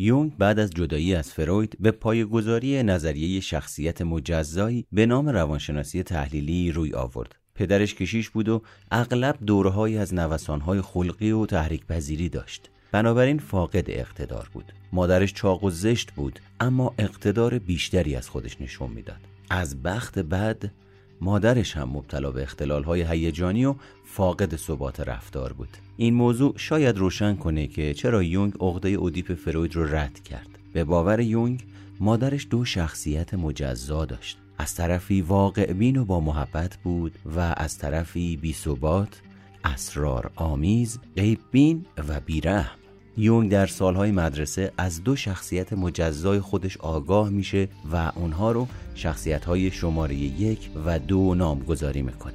یونگ بعد از جدایی از فروید به پایگذاری نظریه شخصیت مجزایی به نام روانشناسی تحلیلی روی آورد. پدرش کشیش بود و اغلب دورههایی از نوسانهای خلقی و تحریک پذیری داشت. بنابراین فاقد اقتدار بود. مادرش چاق و زشت بود اما اقتدار بیشتری از خودش نشون می‌داد. از بخت بعد مادرش هم مبتلا به های هیجانی و فاقد ثبات رفتار بود. این موضوع شاید روشن کنه که چرا یونگ عقده اودیپ فروید رو رد کرد. به باور یونگ مادرش دو شخصیت مجزا داشت. از طرفی واقع بین و با محبت بود و از طرفی بی ثبات اسرار آمیز غیب بین و بیرحم. یونگ در سالهای مدرسه از دو شخصیت مجزای خودش آگاه میشه و اونها رو شخصیت شماره یک و دو نامگذاری می‌کنه.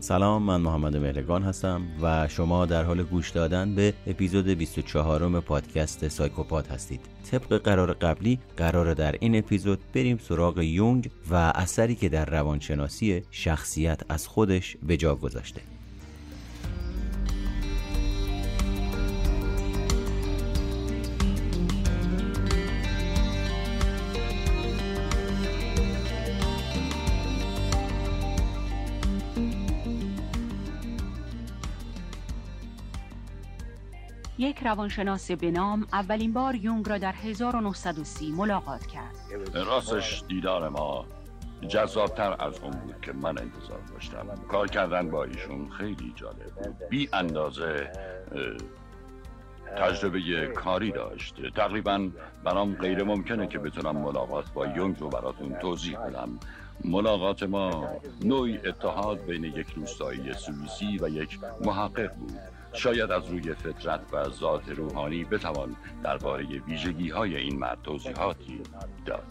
سلام من محمد مهرگان هستم و شما در حال گوش دادن به اپیزود 24 پادکست سایکوپات هستید. طبق قرار قبلی قرار در این اپیزود بریم سراغ یونگ و اثری که در روانشناسی شخصیت از خودش به جا گذاشته. یک روانشناس به نام اولین بار یونگ را در 1930 ملاقات کرد. راستش دیدار ما جذابتر از اون بود که من انتظار داشتم. کار کردن با ایشون خیلی جالب بود. بی اندازه تجربه کاری داشت. تقریبا برام غیر ممکنه که بتونم ملاقات با یونگ رو براتون توضیح بدم. ملاقات ما نوعی اتحاد بین یک روستایی سوئیسی و یک محقق بود. شاید از روی فطرت و ذات روحانی بتوان درباره ویژگی های این مرد توضیحاتی داد.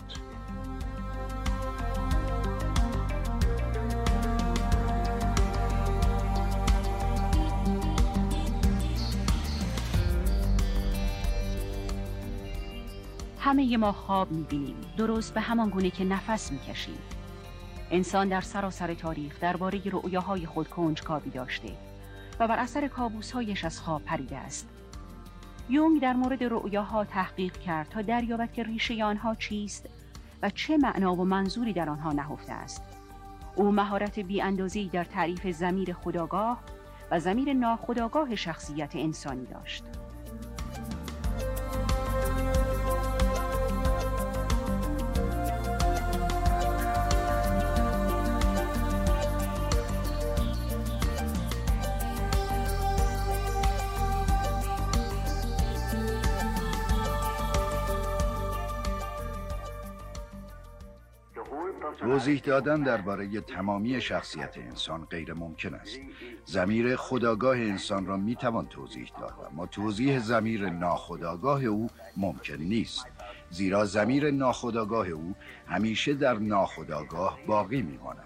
همه ما خواب می‌بینیم. درست به همان گونه که نفس می‌کشیم. انسان در سراسر تاریخ درباره رؤیاهای خود کنجکاوی داشته. و بر اثر کابوسهایش از خواب پریده است. یونگ در مورد رؤیاها تحقیق کرد تا دریابد که ریشه آنها چیست و چه معنا و منظوری در آنها نهفته است. او مهارت بی در تعریف زمیر خداگاه و زمیر ناخداگاه شخصیت انسانی داشت. توضیح دادن درباره تمامی شخصیت انسان غیر ممکن است. زمیر خداگاه انسان را می توان توضیح داد اما توضیح زمیر ناخداگاه او ممکن نیست. زیرا زمیر ناخداگاه او همیشه در ناخداگاه باقی میماند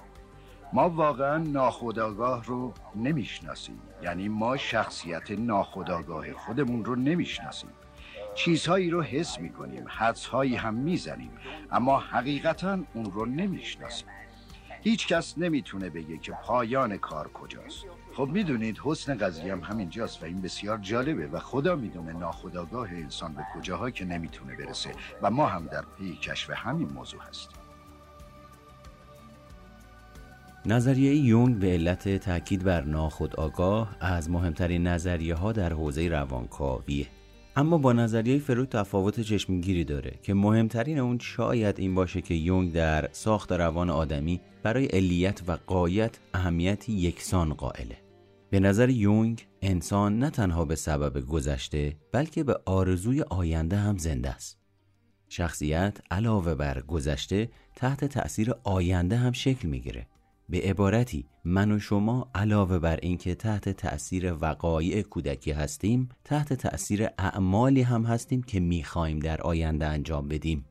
ما واقعا ناخداگاه رو نمی‌شناسیم. یعنی ما شخصیت ناخداگاه خودمون رو نمی‌شناسیم. چیزهایی رو حس می‌کنیم حدسهایی هم می‌زنیم اما حقیقتا اون رو نمی‌شناسیم. هیچ کس نمی‌تونه بگه که پایان کار کجاست. خب می‌دونید حسن قضیه هم همینجاست و این بسیار جالبه و خدا می‌دونه ناخداگاه انسان به کجاها که نمی‌تونه برسه و ما هم در پی کشف همین موضوع هستیم. نظریه یونگ به علت تاکید بر ناخودآگاه از مهمترین نظریه ها در حوزه روانکاویه. اما با نظریه فروید تفاوت چشمگیری داره که مهمترین اون شاید این باشه که یونگ در ساخت روان آدمی برای علیت و قایت اهمیتی یکسان قائله. به نظر یونگ انسان نه تنها به سبب گذشته بلکه به آرزوی آینده هم زنده است. شخصیت علاوه بر گذشته تحت تأثیر آینده هم شکل می‌گیره. به عبارتی من و شما علاوه بر اینکه تحت تأثیر وقایع کودکی هستیم تحت تأثیر اعمالی هم هستیم که می‌خواهیم در آینده انجام بدیم.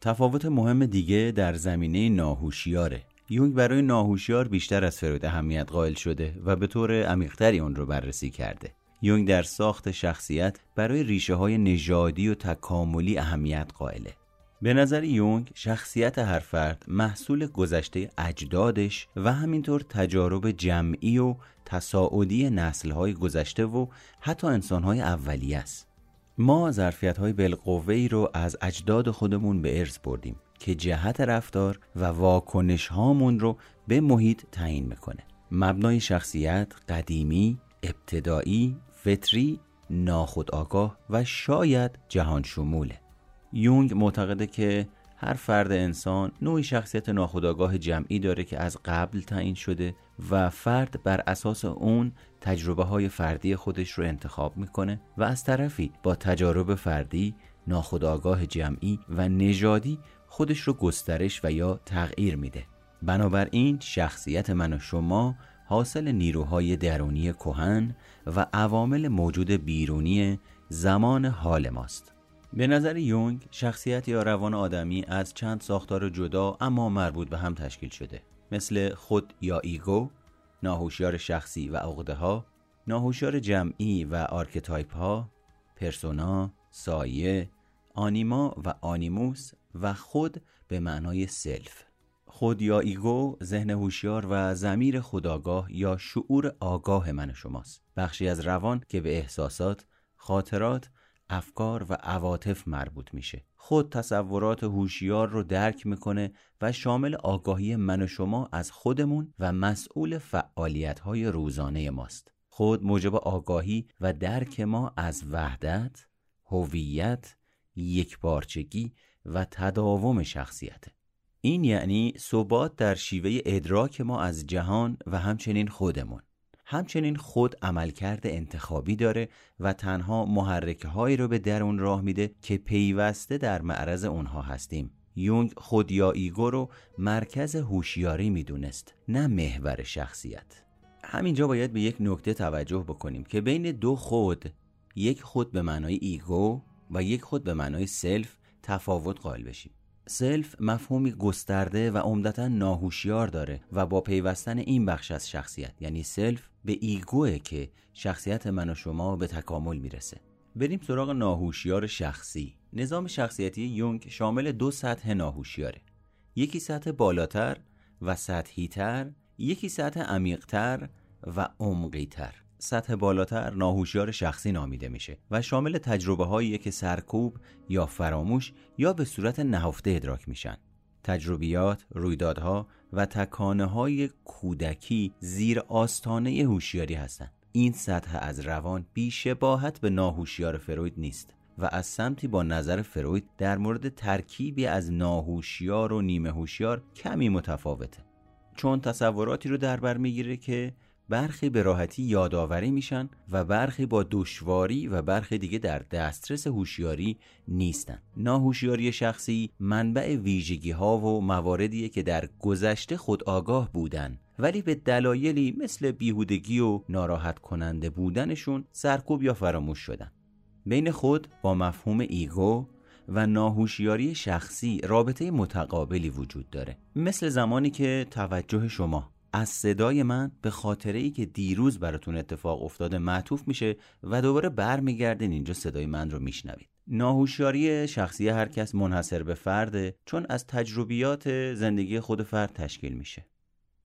تفاوت مهم دیگه در زمینه ناهوشیاره. یونگ برای ناهوشیار بیشتر از فروید اهمیت قائل شده و به طور عمیقتری اون رو بررسی کرده. یونگ در ساخت شخصیت برای ریشه های نژادی و تکاملی اهمیت قائله. به نظر یونگ شخصیت هر فرد محصول گذشته اجدادش و همینطور تجارب جمعی و تصاعدی نسلهای گذشته و حتی انسانهای اولیه است. ما ظرفیت های ای رو از اجداد خودمون به ارث بردیم که جهت رفتار و واکنش هامون رو به محیط تعیین می‌کنه مبنای شخصیت قدیمی، ابتدایی، فطری، ناخودآگاه و شاید جهان شموله یونگ معتقده که هر فرد انسان نوعی شخصیت ناخودآگاه جمعی داره که از قبل تعیین شده و فرد بر اساس اون تجربه های فردی خودش رو انتخاب می‌کنه و از طرفی با تجارب فردی ناخودآگاه جمعی و نژادی خودش رو گسترش و یا تغییر میده. بنابراین شخصیت من و شما حاصل نیروهای درونی کهن و عوامل موجود بیرونی زمان حال ماست. به نظر یونگ شخصیت یا روان آدمی از چند ساختار جدا اما مربوط به هم تشکیل شده مثل خود یا ego، ناهوشیار شخصی و عقده ها، ناهوشیار جمعی و archetype ها، پرسونا، سایه، آنیما و آنیموس و خود به معنای self. خود یا ego ذهن هوشیار و ضمیر خودآگاه یا شعور آگاه من شماست بخشی از روان که به احساسات خاطرات افکار و عواطف مربوط میشه. خود تصورات هوشیار رو درک می‌کنه و شامل آگاهی من و شما از خودمون و مسئول فعالیت های روزانه ماست. خود موجب آگاهی و درک ما از وحدت، هویت، یکپارچگی و تداوم شخصیته. این یعنی ثبات در شیوه ادراک ما از جهان و همچنین خودمون. همچنین خود عملکرد انتخابی داره و تنها محرکه هایی رو به درون راه میده که پیوسته در معرض اونها هستیم. یونگ خود یا ego رو مرکز هوشیاری می‌دونست نه محور شخصیت. همینجا باید به یک نکته توجه بکنیم که بین دو خود یک خود به معنای ego و یک خود به معنای self تفاوت قائل بشیم. self مفهومی گسترده و عمدتا ناهوشیار داره و با پیوستن این بخش از شخصیت یعنی self به ego ه که شخصیت من و شما به تکامل می‌رسه. بریم سراغ ناهوشیار شخصی. نظام شخصیتی یونگ شامل دو سطح ناهوشیاره. یکی سطح بالاتر و سطحیتر یکی سطح عمیقتر و عمقیتر. سطح بالاتر ناهوشیار شخصی نامیده میشه و شامل تجربه هایی که سرکوب یا فراموش یا به صورت نهفته ادراک میشن. تجربیات، رویدادها و تکانه های کودکی زیر آستانه هوشیاری هستند. این سطح از روان بیشباهت به ناهوشیار فروید نیست و از سمتی با نظر فروید در مورد ترکیبی از ناهوشیار و نیمه هوشیار کمی متفاوته چون تصوراتی رو در بر می‌گیره که برخی به راحتی یادآوری میشن و برخی با دشواری و برخی دیگه در دسترس هوشیاری نیستن. ناهوشیاری شخصی منبع ویژگی ها و مواردیه که در گذشته خود آگاه بودن ولی به دلایلی مثل بیهودگی و ناراحت کننده بودنشون سرکوب یا فراموش شدن. بین خود با مفهوم ایگو و ناهوشیاری شخصی رابطه متقابلی وجود داره. مثل زمانی که توجه شما از صدای من به خاطره ای که دیروز براتون اتفاق افتاده معطوف میشه و دوباره برمیگردین اینجا صدای من رو میشنوید. ناهوشیاری شخصی هر کس منحصر به فرده چون از تجربیات زندگی خود فرد تشکیل میشه.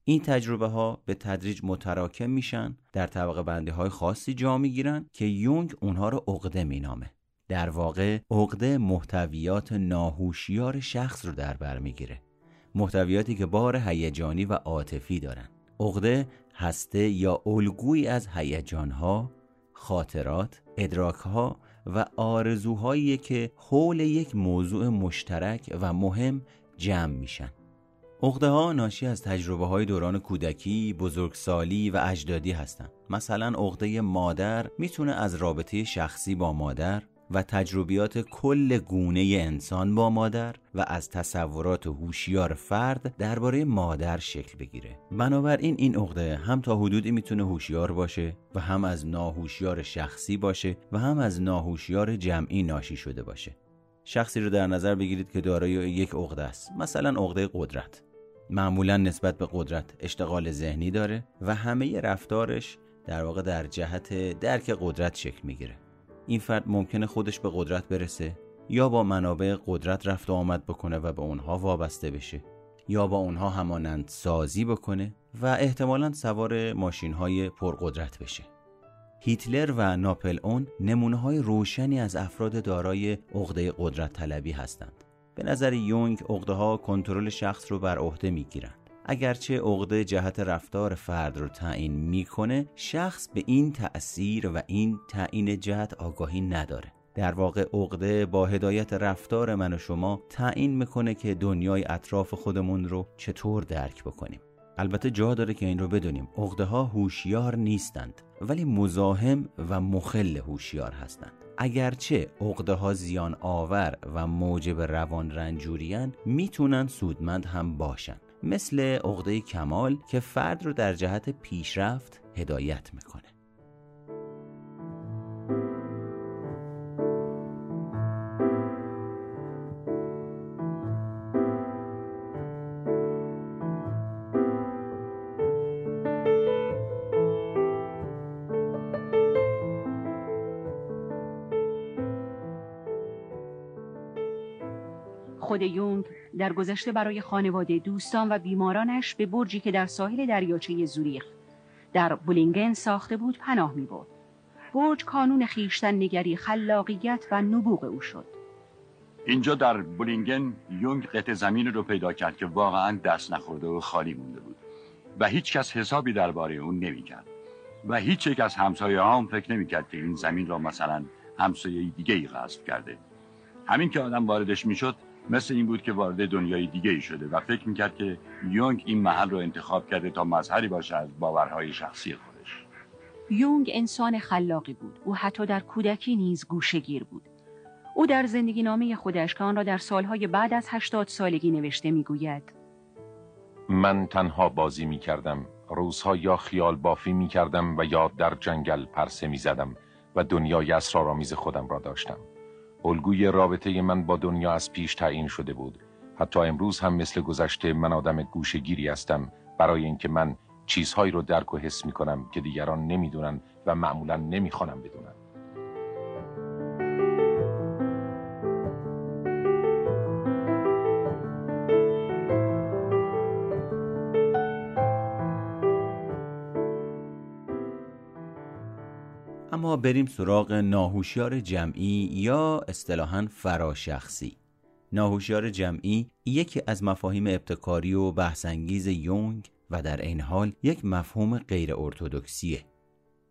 این تجربه ها به تدریج متراکم میشن در طبقه بندی های خاصی جا می‌گیرن که یونگ اونها رو عقده مینامه. در واقع عقده محتویات ناهوشیار شخص رو در بر می‌گیره. محتویاتی که بار هیجانی و عاطفی دارند عقده هسته یا الگویی از هیجانها خاطرات ادراکها و آرزوهایی که حول یک موضوع مشترک و مهم جمع میشن عقده ها ناشی از تجربه های دوران کودکی، بزرگسالی و اجدادی هستند. مثلا عقده مادر می‌تونه از رابطه شخصی با مادر و تجربیات کل گونه انسان با مادر و از تصورات هوشیار فرد درباره مادر شکل بگیره. بنابراین این عقده هم تا حدودی می‌تونه هوشیار باشه و هم از ناهوشیار شخصی باشه و هم از ناهوشیار جمعی ناشی شده باشه. شخصی رو در نظر بگیرید که دارای یک عقده است. مثلا عقده قدرت. معمولا نسبت به قدرت اشتغال ذهنی داره و همه رفتارش در واقع در جهت درک قدرت شکل می‌گیره. این فرد ممکنه خودش به قدرت برسه یا با منابع قدرت رفت و آمد بکنه و به اونها وابسته بشه یا با اونها همانند سازی بکنه و احتمالا سوار ماشین های پرقدرت بشه. هیتلر و ناپل اون نمونه های روشنی از افراد دارای عقده قدرت طلبی هستند. به نظر یونگ عقده ها کنترل شخص رو بر عهده می‌گیرند اگرچه عقده جهت رفتار فرد رو تعیین می‌کنه شخص به این تأثیر و این تعیین جهت آگاهی نداره. در واقع عقده با هدایت رفتار من و شما تعیین می‌کنه که دنیای اطراف خودمون رو چطور درک بکنیم. البته جا داره که این رو بدونیم. عقده ها هوشیار نیستند ولی مزاحم و مخل هوشیار هستند. اگرچه عقده ها زیان آور و موجب روان رنجوریان می‌تونن سودمند هم باشن. مثل عقده کمال که فرد رو در جهت پیشرفت هدایت می‌کنه. در گذشته برای خانواده دوستان و بیمارانش به برجی که در ساحل دریاچه زوریخ در بولینگن ساخته بود پناه می برد. برج کانون خیشتن نگری خلاقیت و نبوغ او شد. اینجا در بولینگن یونگ قطع زمین رو پیدا کرد که واقعا دست نخورده و خالی مونده بود و هیچ کس حسابی درباره اون نمی‌کرد و هیچ یک از همسایه هم فکر نمی‌کرد که این زمین را مثلا همسایه دیگه ای غصب کرده همین که آدم واردش می‌شد مثل این بود که وارد دنیای دیگه ای شده و فکر می‌کرد که یونگ این محل رو انتخاب کرده تا مظهری باشه از باورهای شخصی خودش. یونگ انسان خلاقی بود. او حتی در کودکی نیز گوشگیر بود. او در زندگی نامه خودش که آن را در سالهای بعد از هشتاد سالگی نوشته می‌گوید. من تنها بازی می کردم روزها یا خیال بافی می کردم و یا در جنگل پرسه می زدم و دنیای اسرارآمیز خودم را داشتم. الگوی رابطه من با دنیا از پیش تعیین شده بود. حتی امروز هم مثل گذشته من آدم گوشگیری هستم برای اینکه من چیزهایی رو درک و حس می کنم که دیگران نمی‌دونن و معمولا نمی‌خوانم بدونن. بریم سراغ ناهوشیار جمعی یا اصطلاحا فراشخصی. ناهوشیار جمعی یکی از مفاهیم ابتکاری و بحثانگیز یونگ و در این حال یک مفهوم غیر ارتودکسیه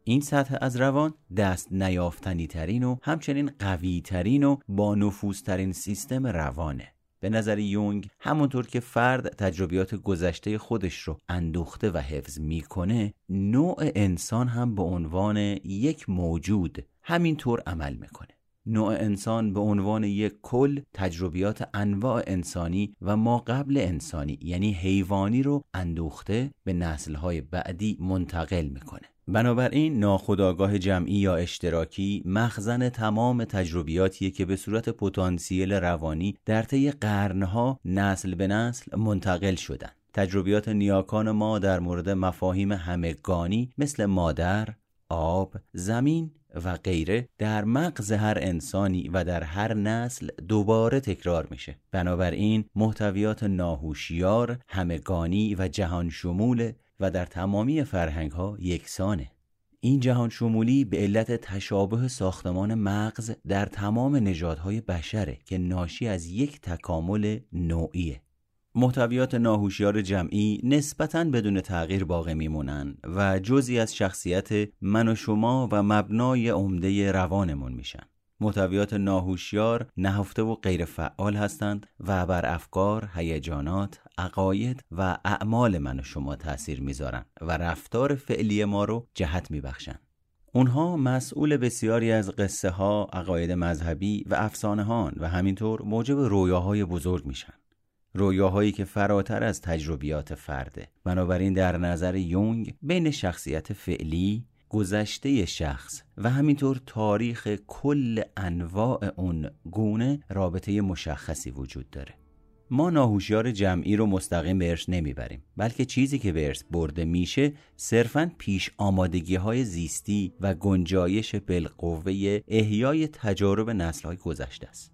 این سطح از روان دست نیافتنی ترین و همچنین قوی ترین و با نفوذترین سیستم روانه. به نظر یونگ همونطور که فرد تجربیات گذشته خودش رو اندوخته و حفظ می‌کنه نوع انسان هم به عنوان یک موجود همینطور عمل می‌کنه. نوع انسان به عنوان یک کل تجربیات انواع انسانی و ما قبل انسانی یعنی حیوانی رو اندوخته به نسلهای بعدی منتقل می‌کنه. بنابراین ناخودآگاه جمعی یا اشتراکی مخزن تمام تجربیاتیه که به صورت پتانسیل روانی در طی قرنها نسل به نسل منتقل شدن. تجربیات نیاکان ما در مورد مفاهیم همگانی مثل مادر، آب، زمین و غیره در مغز هر انسانی و در هر نسل دوباره تکرار میشه. بنابراین محتویات ناهوشیار همگانی و جهان شمول و در تمامی فرهنگ ها یکسانه. این جهان شمولی به علت تشابه ساختمان مغز در تمام نژادهای بشره که ناشی از یک تکامل نوعیه. محتویات ناهوشیار جمعی نسبتاً بدون تغییر باقی میمونن و جزی از شخصیت من و شما و مبنای عمده روانمون میشن. محتویات ناهوشیار نهفته و غیر فعال هستند و بر افکار، هیجانات، عقاید و اعمال من و شما تأثیر می‌ذارن و رفتار فعلی ما رو جهت میبخشن. اونها مسئول بسیاری از قصه ها، عقاید مذهبی و افسانه هان و همینطور موجب رویاهای بزرگ میشن. رویاهایی که فراتر از تجربیات فرده بنابراین در نظر یونگ بین شخصیت فعلی گذشته شخص و همینطور تاریخ کل انواع اون گونه رابطه مشخصی وجود داره. ما ناهوشیار جمعی رو مستقیم به ارث نمی‌بریم بلکه چیزی که به ارث برده میشه صرفا پیش آمادگی های زیستی و گنجایش بالقوه احیای تجارب نسل های گذشته است.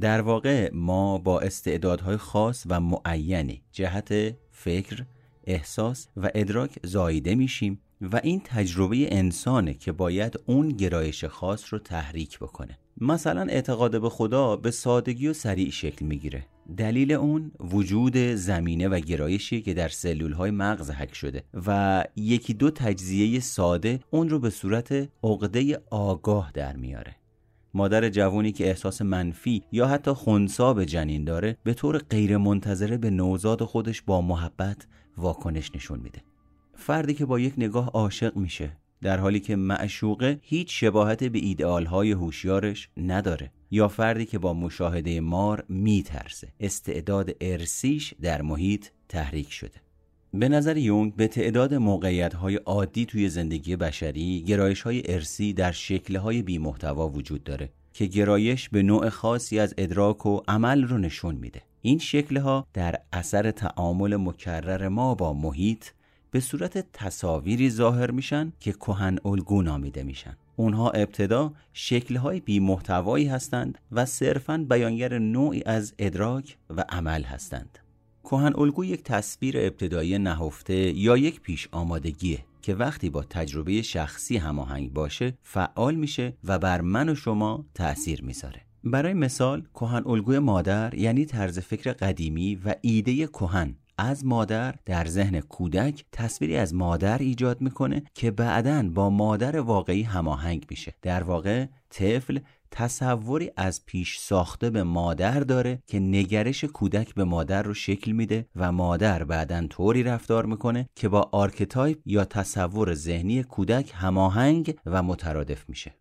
در واقع ما با استعدادهای خاص و معینی جهت فکر، احساس و ادراک زاییده میشیم و این تجربه انسانه که باید اون گرایش خاص رو تحریک بکنه. مثلا اعتقاد به خدا به سادگی و سریع شکل می‌گیره. دلیل اون وجود زمینه و گرایشی که در سلول های مغز حک شده و یکی دو تجزیه ساده اون رو به صورت عقده آگاه در میاره. مادر جوانی که احساس منفی یا حتی خونسا به جنین داره به طور غیر منتظره به نوزاد خودش با محبت واکنش نشون میده. فردی که با یک نگاه عاشق میشه در حالی که معشوقه هیچ شباهت به ایدئالهای هوشیارش نداره. یا فردی که با مشاهده مار میترسه. استعداد ارسیش در محیط تحریک شده. به نظر یونگ به تعداد موقعیت های عادی توی زندگی بشری گرایش های ارسی در شکل های بی وجود داره که گرایش به نوع خاصی از ادراک و عمل رو نشون میده. این شکل ها در اثر تعامل مکرر ما با محیط به صورت تصاویری ظاهر میشن که کهن الگو نامیده میشن. اونها ابتدا شکلهای بی محتوایی هستند و صرفاً بیانگر نوعی از ادراک و عمل هستند. کهن الگو یک تصویر ابتدایی نهفته یا یک پیش آمادگیه که وقتی با تجربه شخصی هماهنگ باشه فعال میشه و بر من و شما تأثیر می‌ذاره. برای مثال کهن الگوی مادر یعنی طرز فکر قدیمی و ایده کهن از مادر در ذهن کودک تصویری از مادر ایجاد می‌کنه که بعدا با مادر واقعی هماهنگ میشه. در واقع طفل تصوری از پیش ساخته به مادر داره که نگرش کودک به مادر رو شکل میده و مادر بعدا طوری رفتار می‌کنه که با archetype یا تصور ذهنی کودک هماهنگ و مترادف میشه.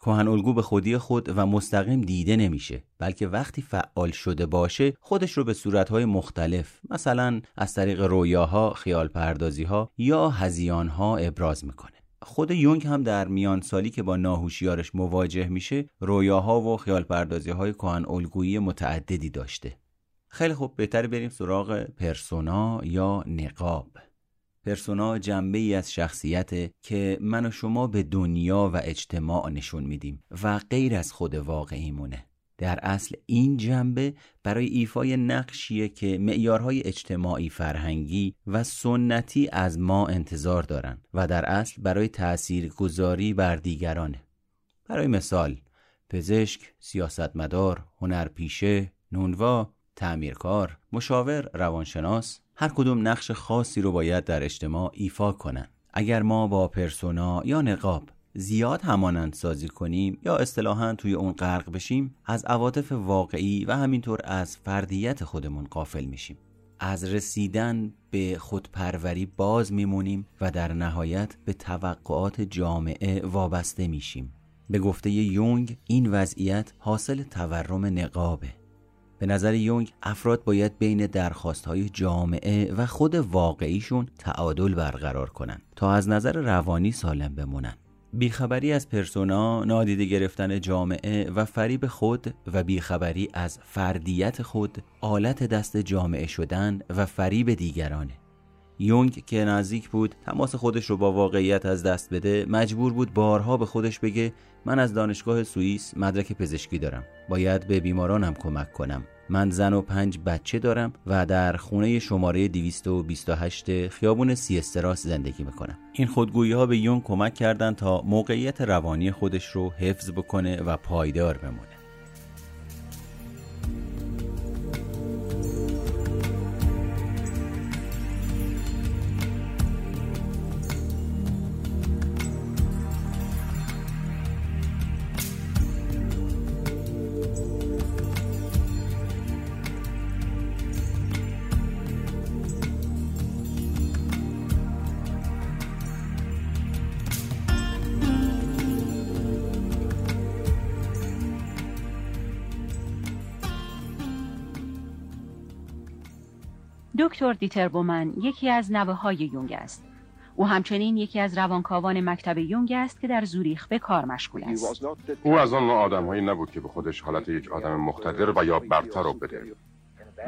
کهن الگو به خودی خود و مستقیم دیده نمیشه بلکه وقتی فعال شده باشه خودش رو به صورتهای مختلف مثلا از طریق رویاها، خیال پردازیها یا هذیانها ابراز می‌کنه. خود یونگ هم در میان سالی که با ناهوشیارش مواجه میشه رویاها و خیال پردازی های کهن الگویی متعددی داشته. خیلی خوب بهتر بریم سراغ پرسونا یا نقاب. پرسونا جنبه ای از شخصیت که من و شما به دنیا و اجتماع نشون میدیم و غیر از خود واقعیمونه. در اصل این جنبه برای ایفای نقشیه که معیارهای اجتماعی فرهنگی و سنتی از ما انتظار دارن و در اصل برای تأثیر گذاری بر دیگرانه. برای مثال پزشک، سیاستمدار، هنرپیشه، نونوا، تعمیرکار، مشاور، روانشناس هر کدوم نقش خاصی رو باید در اجتماع ایفا کنن. اگر ما با پرسونا یا نقاب زیاد همانند سازی کنیم یا اصطلاحا توی اون غرق بشیم از عواطف واقعی و همینطور از فردیت خودمون قافل میشیم. از رسیدن به خودپروری باز میمونیم و در نهایت به توقعات جامعه وابسته میشیم. به گفته یونگ این وضعیت حاصل تورم نقابه. به نظر یونگ افراد باید بین درخواست های جامعه و خود واقعیشون تعادل برقرار کنند تا از نظر روانی سالم بمونن بیخبری از پرسونا، نادیده گرفتن جامعه و فریب خود و بیخبری از فردیت خود آلت دست جامعه شدن و فریب دیگرانه. یونگ که نزدیک بود تماس خودش رو با واقعیت از دست بده مجبور بود بارها به خودش بگه من از دانشگاه سوئیس مدرک پزشکی دارم. باید به بیمارانم کمک کنم. من زن و پنج بچه دارم و در خونه شماره 228 خیابون سیستراس زندگی می‌کنم. این خودگویی ها به یون کمک کردند تا موقعیت روانی خودش رو حفظ بکنه و پایدار بمونه. دکتر دیتر بومن یکی از نوه های یونگ است. او همچنین یکی از روانکاوان مکتب یونگ است که در زوریخ به کار مشغول است. او از آن آدمهایی نبود که به خودش حالت یک آدم مقتدر و یا برتر رو بده.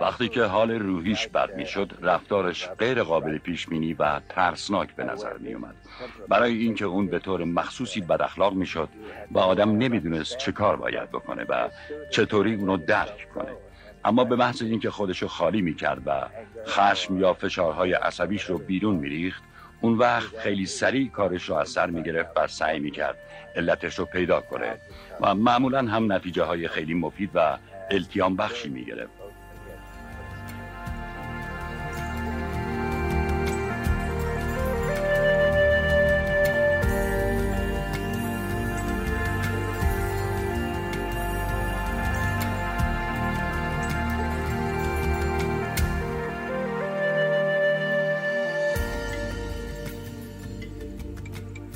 وقتی که حال روحیش بد می‌شد رفتارش غیر قابل پیش بینی و ترسناک به نظر می اومد برای اینکه اون به طور مخصوصی بد اخلاق می‌شد و آدم نمی‌دونست چه کار باید بکنه و چطوری اونو درک کنه اما به محض اینکه خودشو خالی می‌کرد و خشم یا فشارهای عصبیش رو بیرون میریخت اون وقت خیلی سریع کارش رو از سر می‌گرفت و سعی می‌کرد علتش رو پیدا کنه و معمولا هم نتیجه های خیلی مفید و التیام بخشی می‌گرفت.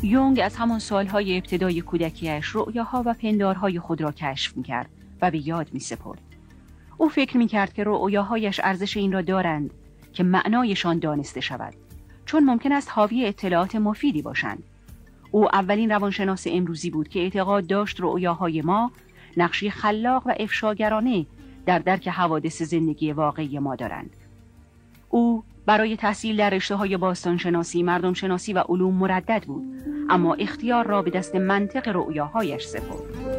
یونگ از همان سالهای ابتدای کودکیش رؤیاها و پندارهای خود را کشف می‌کرد و به یاد می سپرد. او فکر می کرد که رؤیاهایش ارزش این را دارند که معنایشان دانسته شود چون ممکن است حاوی اطلاعات مفیدی باشند. او اولین روانشناس امروزی بود که اعتقاد داشت رؤیاهای ما نقشی خلاق و افشاگرانه در درک حوادث زندگی واقعی ما دارند. او برای تحصیل در رشته های باستانشناسی، مردم شناسی و علوم مردد بود اما اختیار را به دست منطق رؤیاهایش سپرد.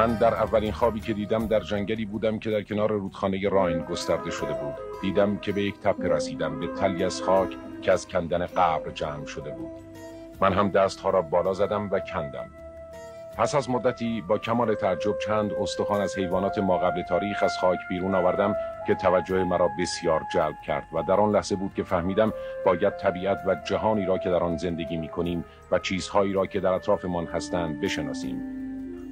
من در اولین خوابی که دیدم در جنگلی بودم که در کنار رودخانه راین گسترده شده بود. دیدم که به یک تپه رسیدم به تلی از خاک که از کندن قبر جمع شده بود. من هم دستها را بالا زدم و کندم. پس از مدتی با کمال تعجب چند استخوان از حیوانات ما قبل تاریخ از خاک بیرون آوردم که توجه مرا بسیار جلب کرد و در آن لحظه بود که فهمیدم باید طبیعت و جهانی را که در آن زندگی می کنیم و چیزهایی را که در اطرافمان هستند بشناسیم.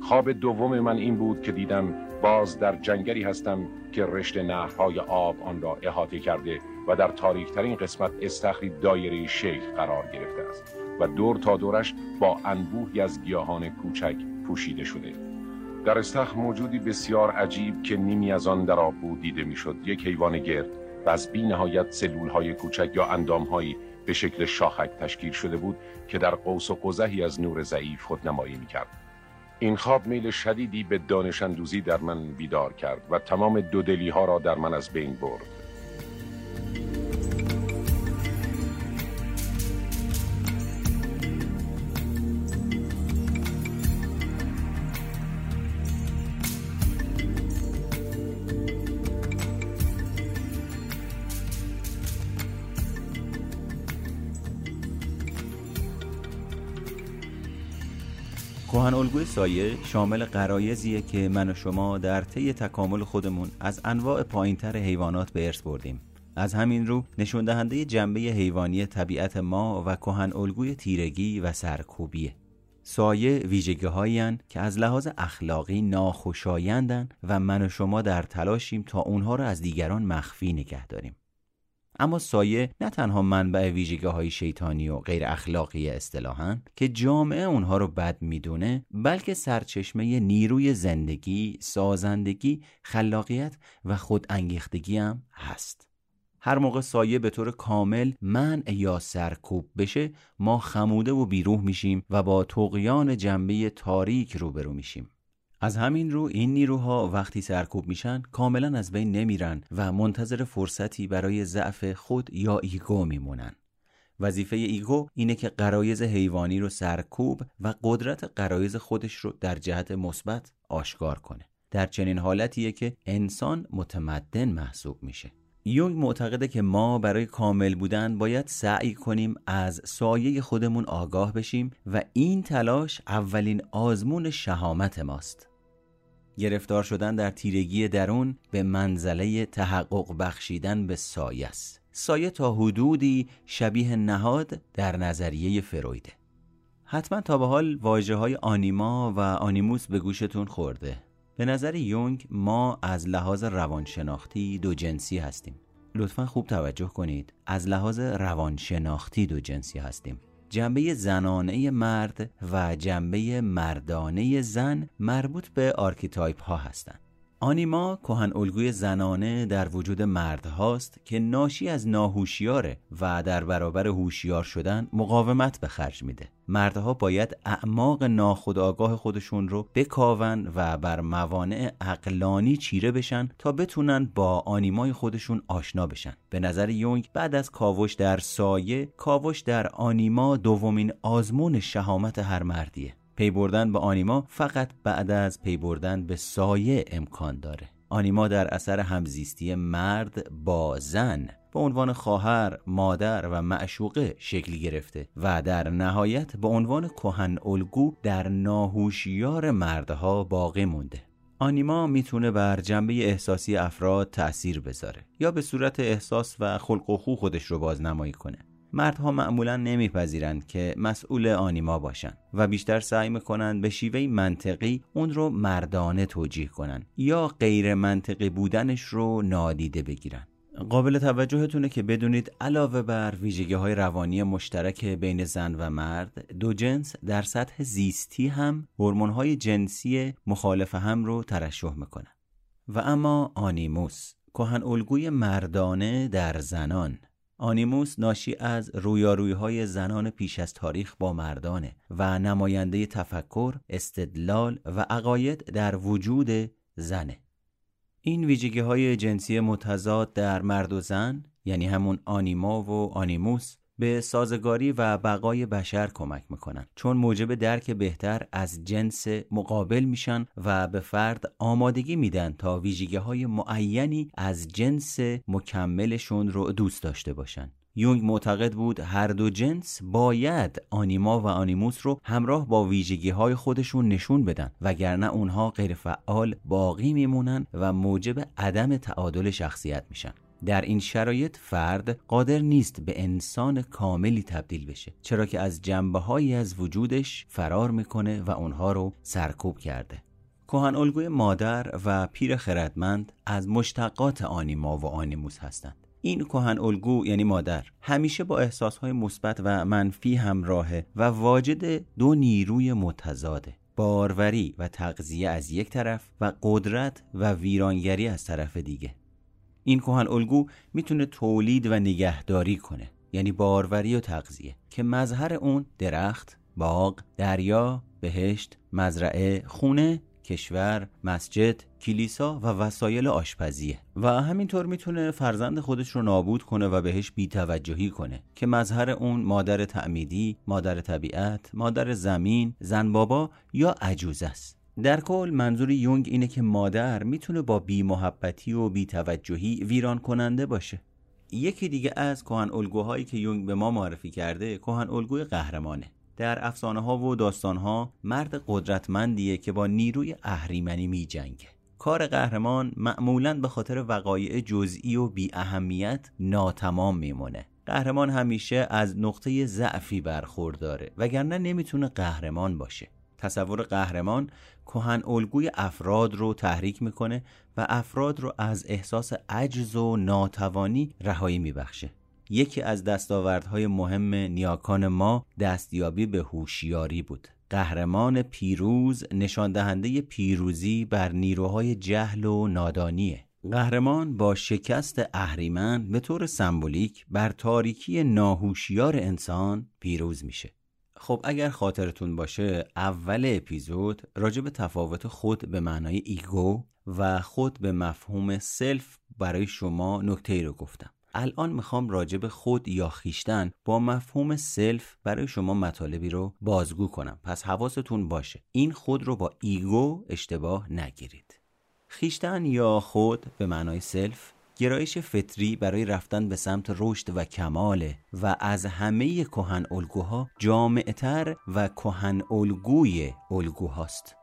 خواب دوم من این بود که دیدم باز در جنگلی هستم که رشت نهرهای آب آن را احاطه کرده و در تاریکترین قسمت استخری دایره شیخ قرار گرفته است و دور تا دورش با انبوهی از گیاهان کوچک پوشیده شده. در استخر موجودی بسیار عجیب که نیمی از آن در آب بود دیده می‌شد. یک حیوان گرد و از بی نهایت سلول های کوچک یا اندامهایی به شکل شاخک تشکیل شده بود که در قوس و قزحی از نور ضعیف خودنمایی می‌کرد. این خواب میل شدیدی به دانش اندوزی در من بیدار کرد و تمام دودلی ها را در من از بین برد. الگوی سایه شامل قرایزیه که من و شما در طی تکامل خودمون از انواع پایینتر حیوانات به ارث بردیم. از همین رو نشون دهنده جنبه حیوانی طبیعت ما و کهن الگوی تیرگی و سرکوبیه. سایه ویژگی هایی که از لحاظ اخلاقی ناخوشایندن و من و شما در تلاشیم تا اونها رو از دیگران مخفی نگه داریم. اما سایه نه تنها منبع ویژگی های شیطانی و غیر اخلاقی اصطلاحا که جامعه اونها رو بد می‌دونه بلکه سرچشمه نیروی زندگی، سازندگی، خلاقیت و خود انگیختگی هم هست. هر موقع سایه به طور کامل منع یا سرکوب بشه ما خموده و بیروح میشیم و با طغیان جنبه تاریک روبرو میشیم. از همین رو این نیروها وقتی سرکوب میشن کاملا از بین نمیرن و منتظر فرصتی برای ضعف خود یا ego میمونن. وظیفه ego اینه که غرایز حیوانی رو سرکوب و قدرت غرایز خودش رو در جهت مثبت آشکار کنه. در چنین حالتیه که انسان متمدن محسوب میشه. یونگ معتقده که ما برای کامل بودن باید سعی کنیم از سایه خودمون آگاه بشیم و این تلاش اولین آزمون شهامت ماست. گرفتار شدن در تیرگی درون به منزله تحقق بخشیدن به سایه است. سایه تا حدودی شبیه نهاد در نظریه فرویده. حتما تا به حال واژه های آنیما و آنیموس به گوشتون خورده. به نظر یونگ ما از لحاظ روانشناختی دو جنسی هستیم. لطفا خوب توجه کنید. از لحاظ روانشناختی دو جنسی هستیم. جنبه زنانه مرد و جنبه مردانه زن مربوط به archetype ها هستند. آنیما کهن الگوی زنانه در وجود مرد هاست که ناشی از ناهوشیاره و در برابر هوشیار شدن مقاومت به خرج میده. مردها باید اعماق ناخودآگاه خودشون رو بکاون و بر موانع عقلانی چیره بشن تا بتونن با آنیمای خودشون آشنا بشن. به نظر یونگ بعد از کاوش در سایه کاوش در آنیما دومین آزمون شهامت هر مردیه. پی بردن به آنیما فقط بعد از پی بردن به سایه امکان داره آنیما در اثر همزیستی مرد با زن به عنوان خواهر، مادر و معشوقه شکل گرفته و در نهایت به عنوان کهن الگو در ناهوشیار مردها باقی مونده. آنیما می‌تونه بر جنبه احساسی افراد تأثیر بذاره یا به صورت احساس و خلق و خو خودش رو بازنمایی کنه. مردها معمولا نمیپذیرند که مسئول آنیما باشند و بیشتر سعی می‌کنند به شیوه منطقی اون رو مردانه توجیه کنند یا غیر منطقی بودنش رو نادیده بگیرن قابل توجهتونه که بدونید علاوه بر ویژگی های روانی مشترک بین زن و مرد دو جنس در سطح زیستی هم هورمون های جنسی مخالف هم رو ترشح می‌کنن. و اما آنیموس کهن الگوی مردانه در زنان. آنیموس ناشی از رویارویی های زنان پیش از تاریخ با مردانه و نماینده تفکر، استدلال و عقاید در وجود زنه. این ویژگی های جنسی متضاد در مرد و زن یعنی همون آنیما و آنیموس به سازگاری و بقای بشر کمک می‌کنن. چون موجب درک بهتر از جنس مقابل میشن و به فرد آمادگی میدن تا ویژگی های معینی از جنس مکملشون رو دوست داشته باشن. یونگ معتقد بود هر دو جنس باید آنیما و آنیموس رو همراه با ویژگی های خودشون نشون بدن وگرنه اونها غیر فعال باقی میمونن و موجب عدم تعادل شخصیت میشن. در این شرایط فرد قادر نیست به انسان کاملی تبدیل بشه چرا که از جنبه هایی از وجودش فرار می‌کنه و اونها رو سرکوب کرده. کهن الگوی مادر و پیر خردمند از مشتقات آنیما و آنیموس هستند. این کهن الگو یعنی مادر همیشه با احساسهای مثبت و منفی همراهه و واجد دو نیروی متضاده باروری و تغذیه از یک طرف و قدرت و ویرانگری از طرف دیگه. این کهن الگو می‌تونه تولید و نگهداری کنه یعنی باروری و تغذیه که مظهر اون درخت، باغ، دریا، بهشت، مزرعه، خونه، کشور، مسجد، کلیسا و وسایل آشپزیه. و همینطور می‌تونه فرزند خودش رو نابود کنه و بهش بیتوجهی کنه که مظهر اون مادر تعمیدی، مادر طبیعت، مادر زمین، زن بابا یا عجوز است. در کل منظور یونگ اینه که مادر می‌تونه با بیمحبتی و بیتوجهی ویران کننده باشه. یکی دیگه از کهن الگوهایی که یونگ به ما معرفی کرده کهن الگوی قهرمانه. در افسانه ها و داستان ها مرد قدرتمندیه که با نیروی اهریمنی می جنگه. کار قهرمان معمولا به خاطر وقایع جزئی و بی اهمیت ناتمام میمونه. قهرمان همیشه از نقطه ضعفی برخورداره وگرنه نمی‌تونه قهرمان باشه. تصور قهرمان کهن الگوی افراد رو تحریک می‌کنه و افراد رو از احساس عجز و ناتوانی رهایی میبخشه. یکی از دستاوردهای مهم نیاکان ما دستیابی به هوشیاری بود. قهرمان پیروز نشان دهنده پیروزی بر نیروهای جهل و نادانیه. قهرمان با شکست اهریمن به طور سمبولیک بر تاریکی ناهوشیار انسان پیروز میشه. خب اگر خاطرتون باشه اول اپیزود راجع به تفاوت خود به معنای ego و خود به مفهوم self برای شما نکته ای رو گفتم. الان می‌خوام راجع به خود یا خویشتن با مفهوم self برای شما مطالبی رو بازگو کنم. پس حواستون باشه این خود رو با ego اشتباه نگیرید. خویشتن یا خود به معنای self؟ گرایش فطری برای رفتن به سمت رشد و کماله و از همه کهن الگوها جامعتر و کهن الگوی الگوهاست.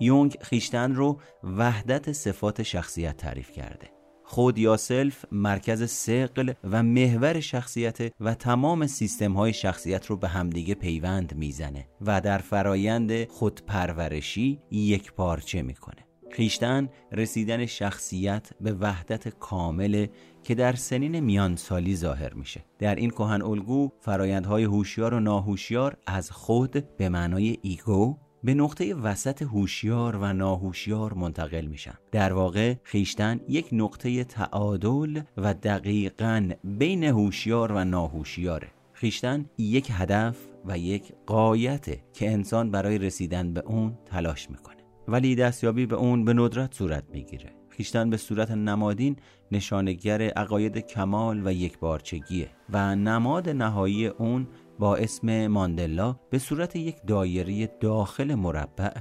یونگ خویشتن رو وحدت صفات شخصیت تعریف کرده. خود یا self مرکز ثقل و محور شخصیت و تمام سیستم های شخصیت رو به همدیگه پیوند می‌زنه و در فرایند خودپرورشی یک پارچه می‌کنه. خویشتن رسیدن شخصیت به وحدت کامله که در سنین میانسالی ظاهر میشه. در این کهن الگو فرایندهای هوشیار و ناهوشیار از خود به معنای ego به نقطه وسط هوشیار و ناهوشیار منتقل میشن. در واقع خیشتن یک نقطه تعادل و دقیقا بین هوشیار و ناهوشیاره. خیشتن یک هدف و یک قایته که انسان برای رسیدن به اون تلاش می‌کنه. ولی دستیابی به اون به ندرت صورت می‌گیره. خیشتن به صورت نمادین نشانگر عقاید کمال و یکبارچگیه و نماد نهایی اون با اسم ماندلا به صورت یک دایره داخل مربع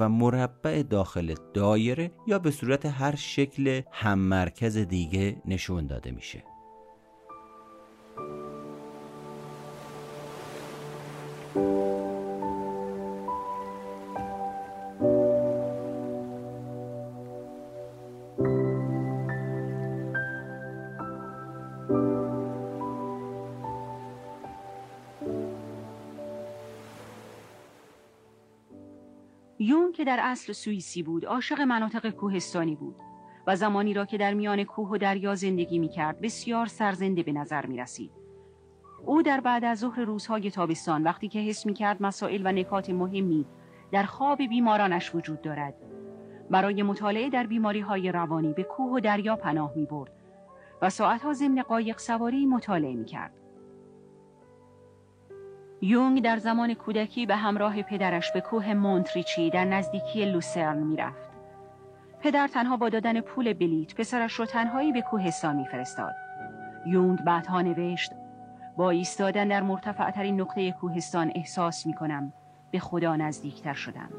و مربع داخل دایره یا به صورت هر شکل هم مرکز دیگه نشون داده میشه. یون که در اصل سوئیسی بود عاشق مناطق کوهستانی بود و زمانی را که در میان کوه و دریا زندگی می کرد بسیار سرزنده به نظر می رسید. او در بعد از ظهر روزهای تابستان وقتی که حس می کرد مسائل و نکات مهمی در خواب بیمارانش وجود دارد برای مطالعه در بیماری های روانی به کوه و دریا پناه می برد و ساعتها ضمن قایق سواری مطالعه می کرد. یونگ در زمان کودکی به همراه پدرش به کوه مونتریچی در نزدیکی لوسرن می‌رفت. پدر تنها با دادن پول بلیت پسرش رو تنهایی به کوهستان میفرستاد. یونگ بعدها نوشت با ایستادن در مرتفعترین نقطه کوهستان احساس می کنم به خدا نزدیکتر شدم.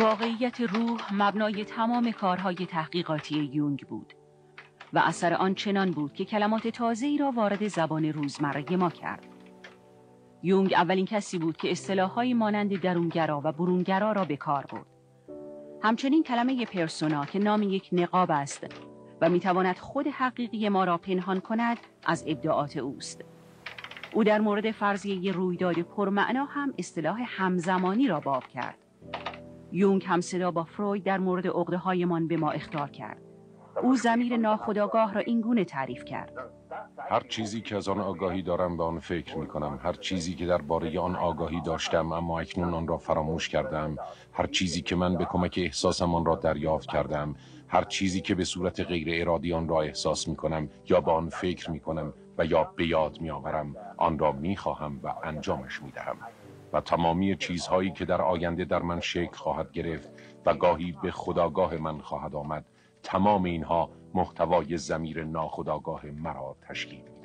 واقعیت روح مبنای تمام کارهای تحقیقاتی یونگ بود و اثر آن چنان بود که کلمات تازه‌ای را وارد زبان روزمره ما کرد. یونگ اولین کسی بود که اصطلاحهایی مانند درونگرا و برونگرا را به کار برد. همچنین کلمه پرسونا که نام یک نقاب است و می‌تواند خود حقیقی ما را پنهان کند از ابداعات اوست. او در مورد فرضیه رویداد پرمعنا هم اصطلاح همزمانی را باب کرد. یونگ هم صدا با فروید در مورد عقده هایمان به ما اختار کرد. او زمیر ناخداگاه را اینگونه تعریف کرد. هر چیزی که از آن آگاهی دارم به آن فکر می کنم هر چیزی که درباره آن آگاهی داشتم اما اکنون آن را فراموش کردم هر چیزی که من به کمک احساسم آن را دریافت کردم هر چیزی که به صورت غیر ارادی آن را احساس می کنم یا با آن فکر می کنم و یا به یاد می آورم آن را می خواهم و انجامش می دهم و تمامی چیزهایی که در آینده در من شکل خواهد گرفت و گاهی به خداگاه من خواهد آمد تمام اینها محتوای زمیر ناخداگاه مرا تشکیل می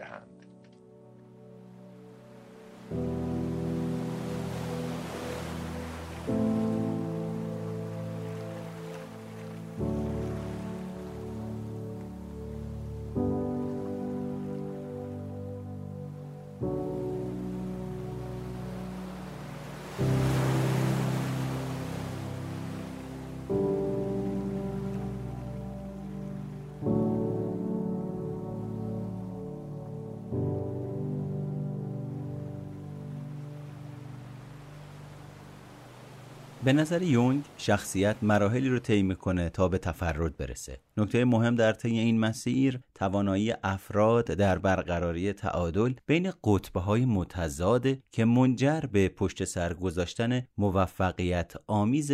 به نظر یونگ شخصیت مراحلی رو طی می‌کنه تا به تفرد برسه. نکته مهم در طی این مسیر توانایی افراد در برقراری تعادل بین قطبه های متضاده که منجر به پشت سر گذاشتن موفقیت آمیز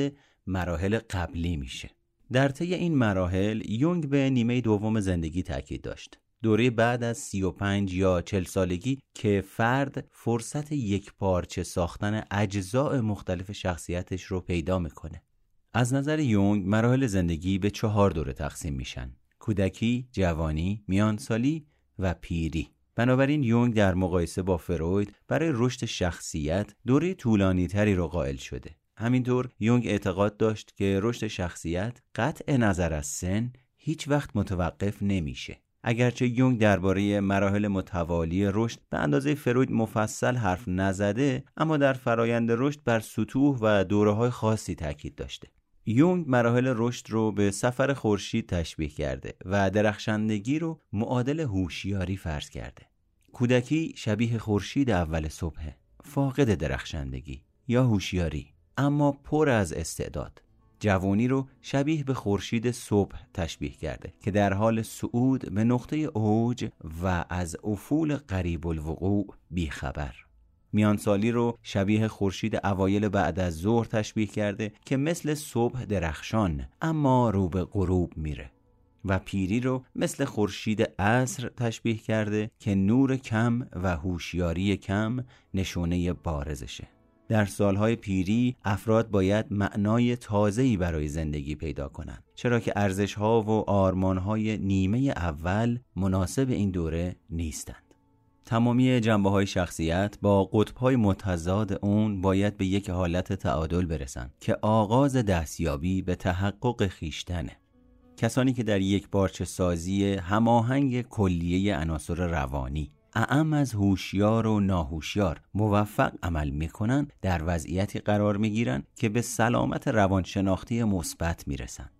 مراحل قبلی میشه. در طی این مراحل یونگ به نیمه دوم زندگی تاکید داشت. دوره بعد از 35 یا 40 سالگی که فرد فرصت یک پارچه ساختن اجزاء مختلف شخصیتش رو پیدا می‌کنه. از نظر یونگ مراحل زندگی به چهار دوره تقسیم میشن. کودکی، جوانی، میانسالی و پیری. بنابراین یونگ در مقایسه با فروید برای رشد شخصیت دوره طولانی تری رو قائل شده. همینطور یونگ اعتقاد داشت که رشد شخصیت قطع نظر از سن هیچ وقت متوقف نمیشه. اگرچه یونگ درباره مراحل متوالی رشد به اندازه فروید مفصل حرف نزده اما در فرایند رشد بر سطوح و دوره های خاصی تاکید داشته. یونگ مراحل رشد رو به سفر خورشید تشبیه کرده و درخشندگی رو معادل هوشیاری فرض کرده. کودکی شبیه خورشید اول صبح فاقد درخشندگی یا هوشیاری اما پر از استعداد. جوانی رو شبیه به خورشید صبح تشبیه کرده که در حال صعود به نقطه اوج و از افول قریب الوقوع بیخبر. میانسالی رو شبیه خورشید اوایل بعد از ظهر تشبیه کرده که مثل صبح درخشان اما رو به غروب میره. و پیری رو مثل خورشید عصر تشبیه کرده که نور کم و هوشیاری کم نشونه بارزشه. در سالهای پیری افراد باید معنای تازه‌ای برای زندگی پیدا کنند چرا که ارزشها و آرمانهای نیمه اول مناسب این دوره نیستند. تمامی جنبه های شخصیت با قطب های متضاد اون باید به یک حالت تعادل برسند که آغاز دستیابی به تحقق خیشتنه. کسانی که در یک بارچه سازی هماهنگ کلیه عناصر روانی اعم از هوشیار و ناهوشیار موفق عمل می‌کنن در وضعیتی قرار می‌گیرند که به سلامت روانشناختی مثبت می‌رسند.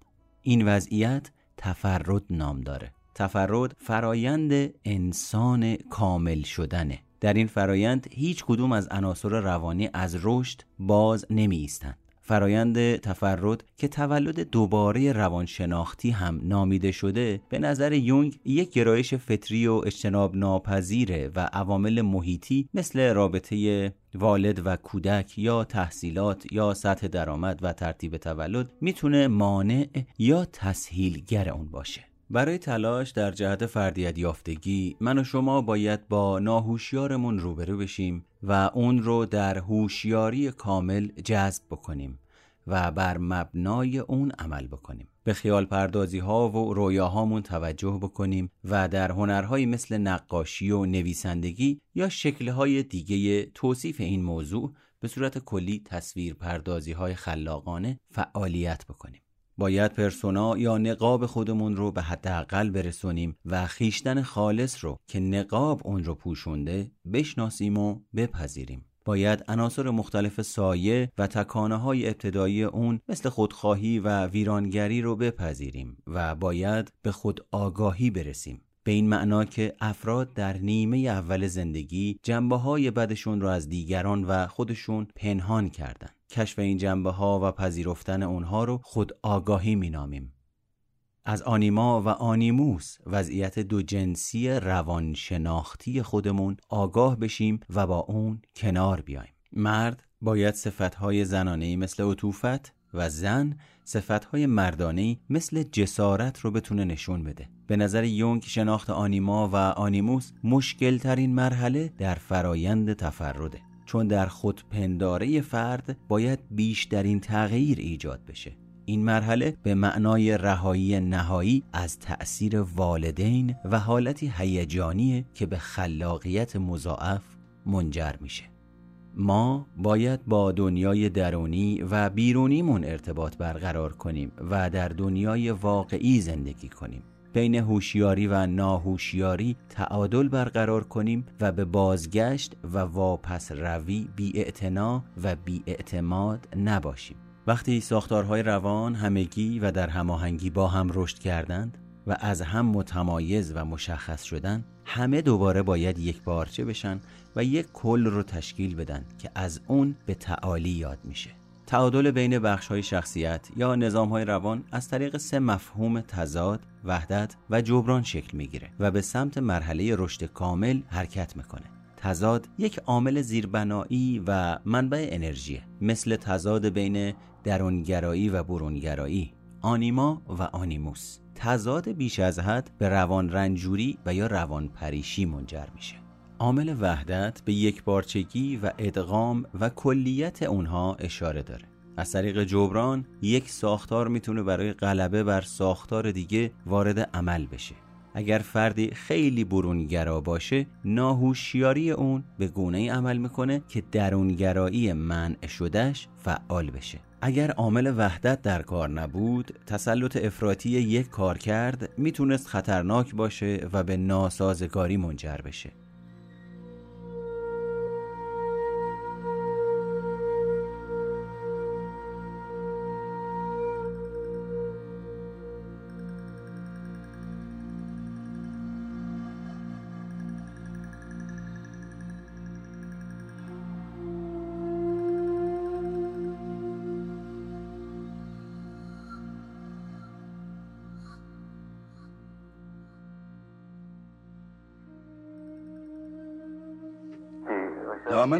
این وضعیت تفرد نام داره. تفرد فرایند انسان کامل شدنه. در این فرایند هیچ کدوم از عناصر روانی از رشد باز نمی ایستند فرایند تفرد که تولد دوباره روانشناختی هم نامیده شده به نظر یونگ یک گرایش فطری و اجتناب ناپذیره و عوامل محیطی مثل رابطه والد و کودک یا تحصیلات یا سطح درآمد و ترتیب تولد می‌تونه مانع یا تسهیلگر اون باشه. برای تلاش در جهت فردیت یافتگی من و شما باید با ناهوشیارمون روبرو بشیم و اون رو در هوشیاری کامل جذب بکنیم. و بر مبنای اون عمل بکنیم. به خیال پردازی ها و رویاهامون توجه بکنیم و در هنرهایی مثل نقاشی و نویسندگی یا شکلهای دیگه توصیف این موضوع به صورت کلی تصویر پردازی های خلاقانه فعالیت بکنیم. باید پرسونا یا نقاب خودمون رو به حداقل برسونیم و خیشتن خالص رو که نقاب اون رو پوشونده بشناسیم و بپذیریم. باید عناصر مختلف سایه و تکانه های ابتدایی اون مثل خودخواهی و ویرانگری رو بپذیریم و باید به خود آگاهی برسیم به این معنا که افراد در نیمه اول زندگی جنبه های بدشون رو از دیگران و خودشون پنهان کردن کشف این جنبه ها و پذیرفتن اونها رو خود آگاهی می نامیم. از آنیما و آنیموس وضعیت دو جنسی روانشناختی خودمون آگاه بشیم و با اون کنار بیایم. مرد باید صفتهای زنانه مثل عطوفت و زن صفتهای مردانه مثل جسارت رو بتونه نشون بده. به نظر یونگ شناخت آنیما و آنیموس مشکل ترین مرحله در فرایند تفرده. چون در خودپنداره فرد باید بیشترین تغییر ایجاد بشه این مرحله به معنای رهایی نهایی از تأثیر والدین و حالتی هیجانی که به خلاقیت مضاعف منجر میشه. ما باید با دنیای درونی و بیرونیمون ارتباط برقرار کنیم و در دنیای واقعی زندگی کنیم. بین هوشیاری و ناهوشیاری تعادل برقرار کنیم و به بازگشت و واپس روی بی و بی اعتماد نباشیم. وقتی ساختارهای روان همگی و در هماهنگی با هم رشد کردند و از هم متمایز و مشخص شدن همه دوباره باید یک بارچه بشن و یک کل رو تشکیل بدن که از اون به تعالی یاد میشه تعادل بین بخش های شخصیت یا نظام های روان از طریق سه مفهوم تضاد، وحدت و جبران شکل می‌گیره و به سمت مرحله رشد کامل حرکت می‌کنه. تضاد یک عامل زیربنایی و منبع انرژی مثل تضاد بین درونگرایی و برونگرایی آنیما و آنیموس. تضاد بیش از حد به روان رنجوری و یا روان پریشی منجر میشه. عامل وحدت به یک بارچگی و ادغام و کلیت اونها اشاره داره. از طریق جبران یک ساختار می‌تونه برای غلبه بر ساختار دیگه وارد عمل بشه. اگر فردی خیلی برونگرا باشه ناهوشیاری اون به گونه ای عمل می‌کنه که درونگرایی منع شدهش فعال بشه. اگر عامل وحدت در کار نبود تسلط افراطی یک کار کرد می‌تونست خطرناک باشه و به ناسازگاری منجر بشه.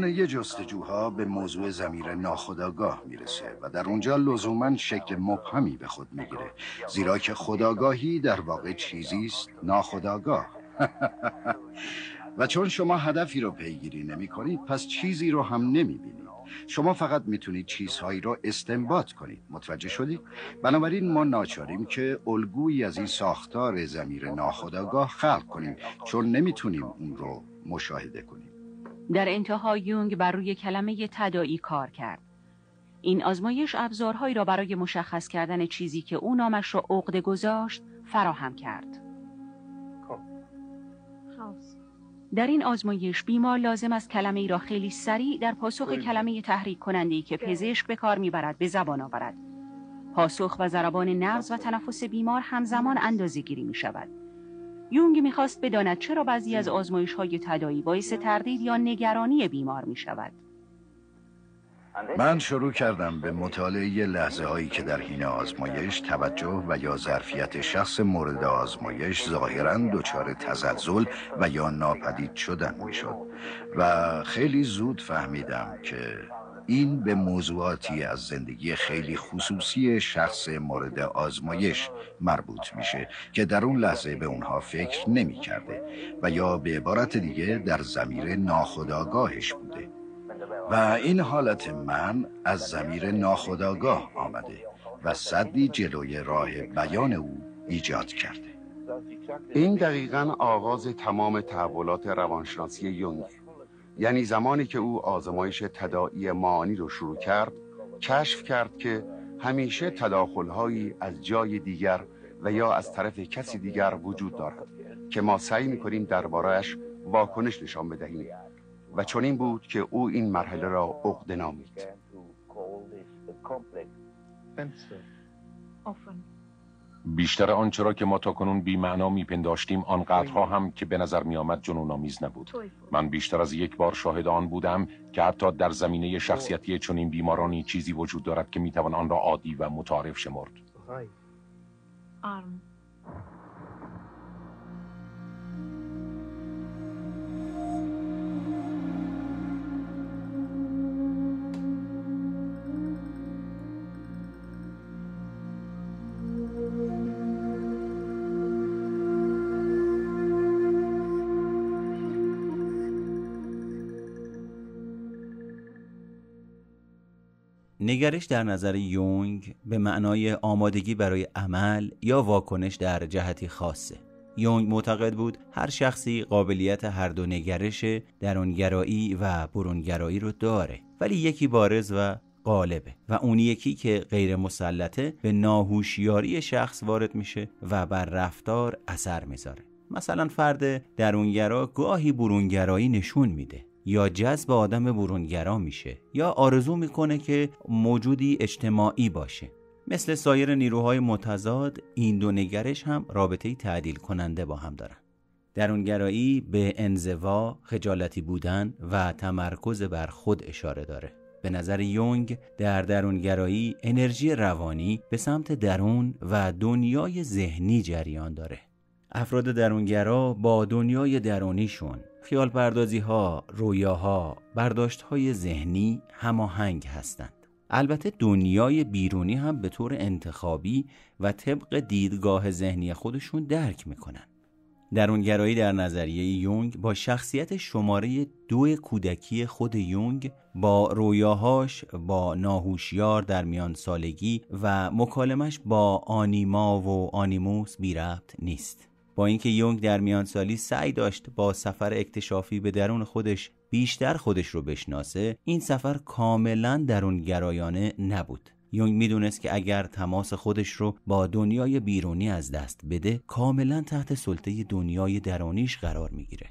یه جستجوها به موضوع زمیر ناخداگاه می‌رسه و در اونجا لزوما شکل مبهمی به خود می‌گیره. زیرا که خداگاهی در واقع چیزی است ناخداگاه و چون شما هدفی رو پیگیری نمی کنید پس چیزی رو هم نمی بینید شما فقط می‌تونید چیزهایی رو استنباط کنید. متوجه شدید؟ بنابراین ما ناچاریم که الگویی از این ساختار زمیر ناخداگاه خلق کنیم چون نمی‌تونیم اون رو مشاهده کنیم. در انتها یونگ بر روی کلمه تدایی کار کرد. این آزمایش ابزارهایی را برای مشخص کردن چیزی که او نامش را عقده گذاشت فراهم کرد. در این آزمایش بیمار لازم است کلمه ای را خیلی سریع در پاسخ کلمه تحریک کننده ای که پزشک به کار می‌برد به زبان آورد. پاسخ و ضربان نبض و تنفس بیمار همزمان اندازه گیری می شود. یونگ می‌خواست بداند چرا بعضی از آزمایش های تدایی باعث تردید یا نگرانی بیمار می شود. من شروع کردم به مطالعه لحظه هایی که در حین آزمایش توجه و یا ظرفیت شخص مورد آزمایش ظاهرا دچار تزلزل و یا ناپدید شدن می‌شد و خیلی زود فهمیدم که این به موضوعاتی از زندگی خیلی خصوصی شخص مورد آزمایش مربوط میشه که در اون لحظه به اونها فکر نمی کرده و یا به عبارت دیگه در زمیر ناخداگاهش بوده. و این حالت من از زمیر ناخداگاه آمده و صدی جلوی راه بیان او ایجاد کرده. این دقیقا آغاز تمام تحولات روانشناسی یونگ. یعنی زمانی که او آزمایش تداعی معانی رو شروع کرد کشف کرد که همیشه تداخلهایی از جای دیگر و یا از طرف کسی دیگر وجود دارد که ما سعی می‌کنیم دربارهش واکنش نشان بدهیم و چنین بود که او این مرحله را عقده نامید. بیشتر آنچه را که ما تا کنون بی معنا میپنداشتیم آنقدرها هم که به نظر می آمد جنون آمیز نبود من بیشتر از یک بار شاهد آن بودم که حتی در زمینه شخصیتی چنین بیمارانی چیزی وجود دارد که می‌توان آن را عادی و متعارف شمرد. نگرش در نظر یونگ به معنای آمادگی برای عمل یا واکنش در جهتی خاصه. یونگ معتقد بود هر شخصی قابلیت هر دو نگرش درونگرایی و برونگرایی رو داره ولی یکی بارز و غالبه و اون یکی که غیر مسلطه به ناهوشیاری شخص وارد میشه و بر رفتار اثر می‌ذاره. مثلا فرد درونگرا گاهی برونگرایی نشون میده. یا جذب آدم برونگرا میشه یا آرزو می‌کنه که موجودی اجتماعی باشه. مثل سایر نیروهای متضاد این دو نگرش هم رابطه تعدیل کننده با هم دارن. درونگرایی به انزوا، خجالتی بودن و تمرکز بر خود اشاره داره. به نظر یونگ در درونگرایی انرژی روانی به سمت درون و دنیای ذهنی جریان داره. افراد درونگرا با دنیای درونیشون خیال پردازی ها، رویاها، برداشت های ذهنی هماهنگ هستند. البته دنیای بیرونی هم به طور انتخابی و طبق دیدگاه ذهنی خودشون درک می‌کنن. درونگرایی در نظریه یونگ با شخصیت شماره دو کودکی خود یونگ با رویاهاش با ناهوشیار در میان سالگی و مکالمش با آنیما و آنیموس بی ربط نیست. با اینکه یونگ در میان سالی سعی داشت با سفر اکتشافی به درون خودش بیشتر خودش رو بشناسه این سفر کاملا درون گرایانه نبود. یونگ می‌دونست که اگر تماس خودش رو با دنیای بیرونی از دست بده کاملا تحت سلطه دنیای درونیش قرار می‌گیره.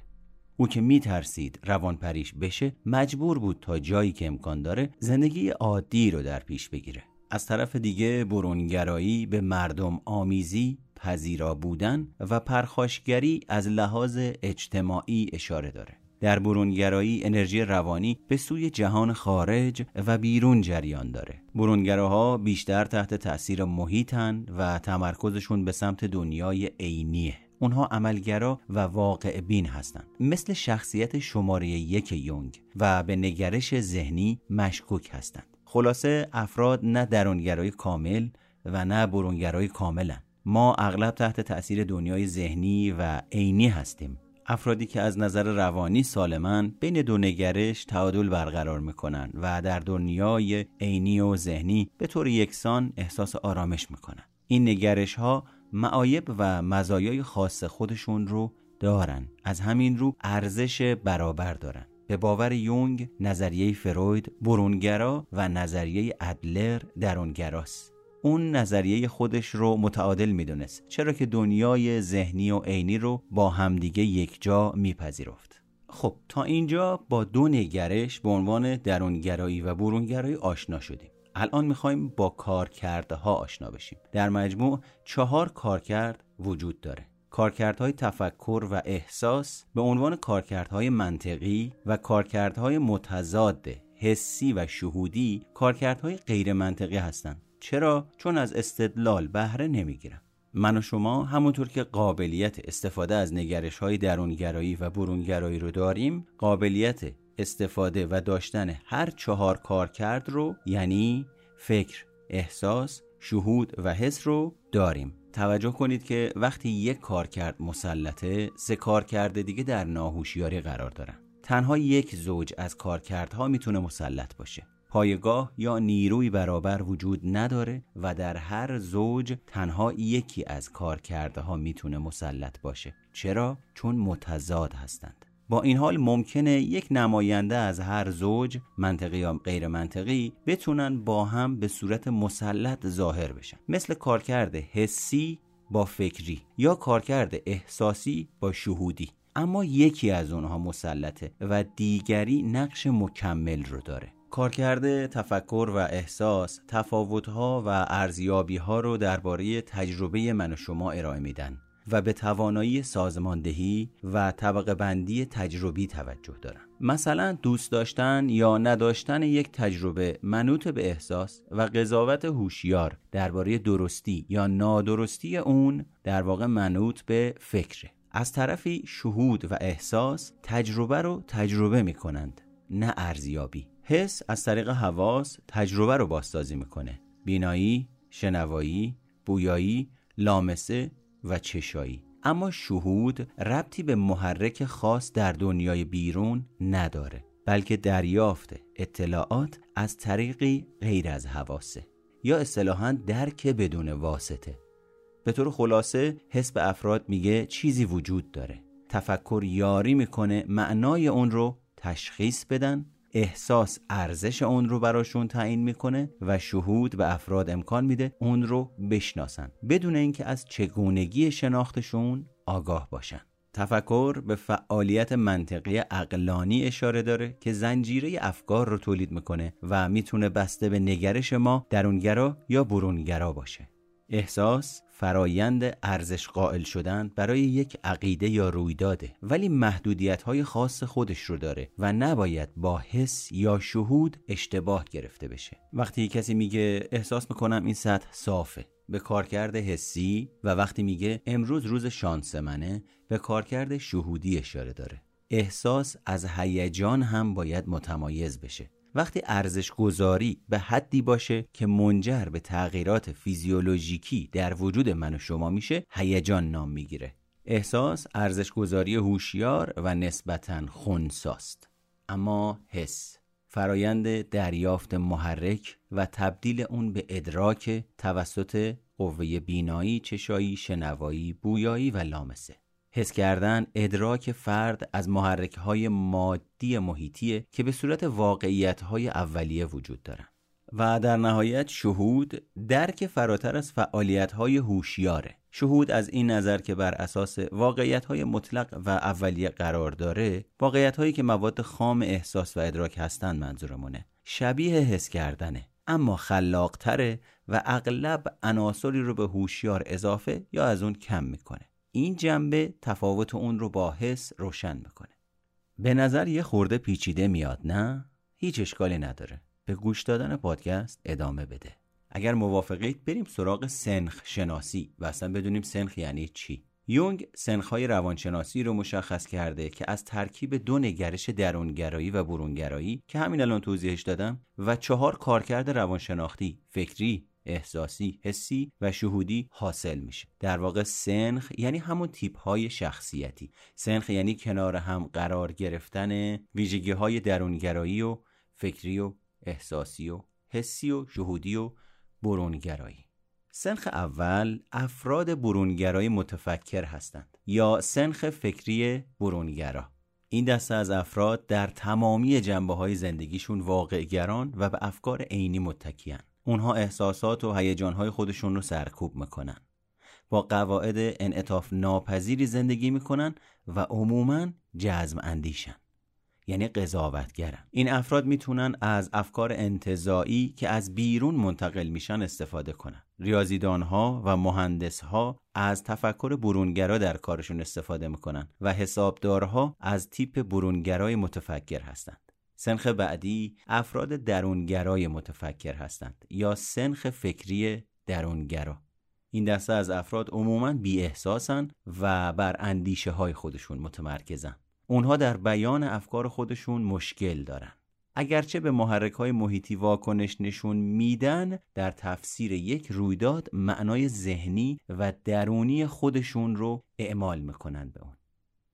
او که میترسید روان پریش بشه مجبور بود تا جایی که امکان داره زندگی عادی رو در پیش بگیره. از طرف دیگه برونگرایی به مردم آمیزی پذیرا بودن و پرخاشگری از لحاظ اجتماعی اشاره داره. در برونگرایی انرژی روانی به سوی جهان خارج و بیرون جریان داره. برونگراها بیشتر تحت تأثیر محیطن و تمرکزشون به سمت دنیای عینیه. اونها عملگرا و واقع بین هستند مثل شخصیت شماره یک یونگ و به نگرش ذهنی مشکوک هستند. خلاصه افراد نه درونگرای کامل و نه برونگرای کاملن. ما اغلب تحت تأثیر دنیای ذهنی و عینی هستیم. افرادی که از نظر روانی سالمن بین دو نگرش تعادل برقرار می‌کنن و در دنیای عینی و ذهنی به طور یکسان احساس آرامش می‌کنن. این نگرش ها معایب و مزایای خاص خودشون رو دارن. از همین رو ارزش برابر دارن. به باور یونگ نظریه فروید برونگرا و نظریه ادلر درونگراست. اون نظریه خودش رو متعادل می‌دونست چرا که دنیای ذهنی و عینی رو با همدیگه یک جا میپذیرفت. خب تا اینجا با دو نگرش به عنوان درونگرایی و برونگرایی آشنا شدیم. الان می‌خوایم با کارکرده ها آشنا بشیم. در مجموع چهار کارکرد وجود داره. کارکردهای تفکر و احساس به عنوان کارکردهای منطقی و کارکردهای متضاد حسی و شهودی کارکردهای غیر منطقی هستند. چرا؟ چون از استدلال بهره نمی‌گیرم. من و شما همونطور که قابلیت استفاده از نگرش های درونگرایی و برونگرایی رو داریم قابلیت استفاده و داشتن هر چهار کارکرد رو یعنی فکر، احساس، شهود و حس رو داریم. توجه کنید که وقتی یک کارکرد مسلطه سه کارکرد دیگه در ناهوشیاری قرار دارن. تنها یک زوج از کارکردها می‌تونه مسلط باشه. پایگاه یا نیروی برابر وجود نداره و در هر زوج تنها یکی از کارکرده می‌تونه مسلط باشه. چرا؟ چون متضاد هستند. با این حال ممکنه یک نماینده از هر زوج منطقی یا غیر منطقی بتونن با هم به صورت مسلط ظاهر بشن. مثل کارکرد حسی با فکری یا کارکرد احساسی با شهودی. اما یکی از اونها مسلطه و دیگری نقش مکمل رو داره. کارکرد تفکر و احساس تفاوتها و ارزیابیها رو درباره تجربه من و شما ارائه میدن و به توانایی سازماندهی و طبقه بندی تجربی توجه دارن مثلا دوست داشتن یا نداشتن یک تجربه منوط به احساس و قضاوت هوشیار درباره درستی یا نادرستی اون در واقع منوط به فکره. از طرفی شهود و احساس تجربه رو تجربه می کنند نه ارزیابی. حس از طریق حواس تجربه رو بازسازی می‌کنه. بینایی، شنوایی، بویایی، لامسه و چشایی. اما شهود ربطی به محرک خاص در دنیای بیرون نداره بلکه دریافت اطلاعات از طریقی غیر از حواسه. یا اصطلاحا درک بدون واسطه. به طور خلاصه حس به افراد میگه چیزی وجود داره. تفکر یاری می‌کنه معنای اون رو تشخیص بدن احساس ارزش اون رو براشون تعیین می‌کنه و شهود به افراد امکان میده اون رو بشناسن. بدون اینکه از چگونگی شناختشون آگاه باشن. تفکر به فعالیت منطقی اقلانی اشاره داره که زنجیره افکار رو تولید می‌کنه و می‌تونه بسته به نگرش ما درونگرا یا برونگرا باشه. احساس فرایند ارزش قائل شدن برای یک عقیده یا رویداده ولی محدودیت های خاص خودش رو داره و نباید با حس یا شهود اشتباه گرفته بشه. وقتی کسی میگه احساس می‌کنم این سطح صافه به کارکرد حسی و وقتی میگه امروز روز شانس منه به کارکرد شهودی اشاره داره. احساس از هیجان هم باید متمایز بشه. وقتی ارزش گذاری به حدی باشه که منجر به تغییرات فیزیولوژیکی در وجود من و شما میشه هیجان نام می‌گیره. احساس ارزش گذاری هوشیار و نسبتا خونساست. اما حس فرایند دریافت محرک و تبدیل اون به ادراک توسط قوه بینایی، چشایی، شنوایی، بویایی و لامسه. حس کردن ادراک فرد از محرک های مادی محیطیه که به صورت واقعیت های اولیه وجود دارن. و در نهایت شهود درک فراتر از فعالیت های هوشیاره. شهود از این نظر که بر اساس واقعیت های مطلق و اولیه قرار داره واقعیت هایی که مواد خام احساس و ادراک هستند منظورمونه. شبیه حس کردنه. اما خلاقتره و اغلب عناصری رو به هوشیار اضافه یا از اون کم می‌کنه. این جنبه تفاوت اون رو با حس روشن می‌کنه. به نظر یه خورده پیچیده میاد نه؟ هیچ اشکالی نداره. به گوش دادن پادکست ادامه بده. اگر موافقید بریم سراغ سنخ شناسی. و اصلا بدونیم سنخ یعنی چی. یونگ سنخهای روانشناسی رو مشخص کرده که از ترکیب دو نگرش درونگرایی و برونگرایی که همین الان توضیحش دادم و چهار کارکرد روانشناختی فکری احساسی، حسی و شهودی حاصل میشه. در واقع سنخ یعنی همون تیپ های شخصیتی. سنخ یعنی کنار هم قرار گرفتن ویژگی های درونگرایی و فکری و احساسی و حسی و شهودی و برونگرایی. سنخ اول افراد برونگرای متفکر هستند یا سنخ فکری برونگرا این دسته از افراد در تمامی جنبه های زندگیشون واقعگران و به افکار عینی متکیان اونها احساسات و هیجانهای خودشون رو سرکوب می‌کنن. با قواعد انعطاف ناپذیری زندگی می‌کنن و عموما جزم اندیشن یعنی قضاوتگرن. این افراد می‌تونن از افکار انتظایی که از بیرون منتقل میشن استفاده کنن. ریاضیدانها و مهندسها از تفکر برونگرا در کارشون استفاده می‌کنن و حسابدارها از تیپ برونگرای متفکر هستند سنخ بعدی افراد درونگرای متفکر هستند یا سنخ فکری درونگرا. این دسته از افراد عموما بی احساسن و بر اندیشه های خودشون متمرکزن. اونها در بیان افکار خودشون مشکل دارن. اگرچه به محرک های محیطی واکنش نشون میدن در تفسیر یک رویداد معنای ذهنی و درونی خودشون رو اعمال می‌کنن به اون.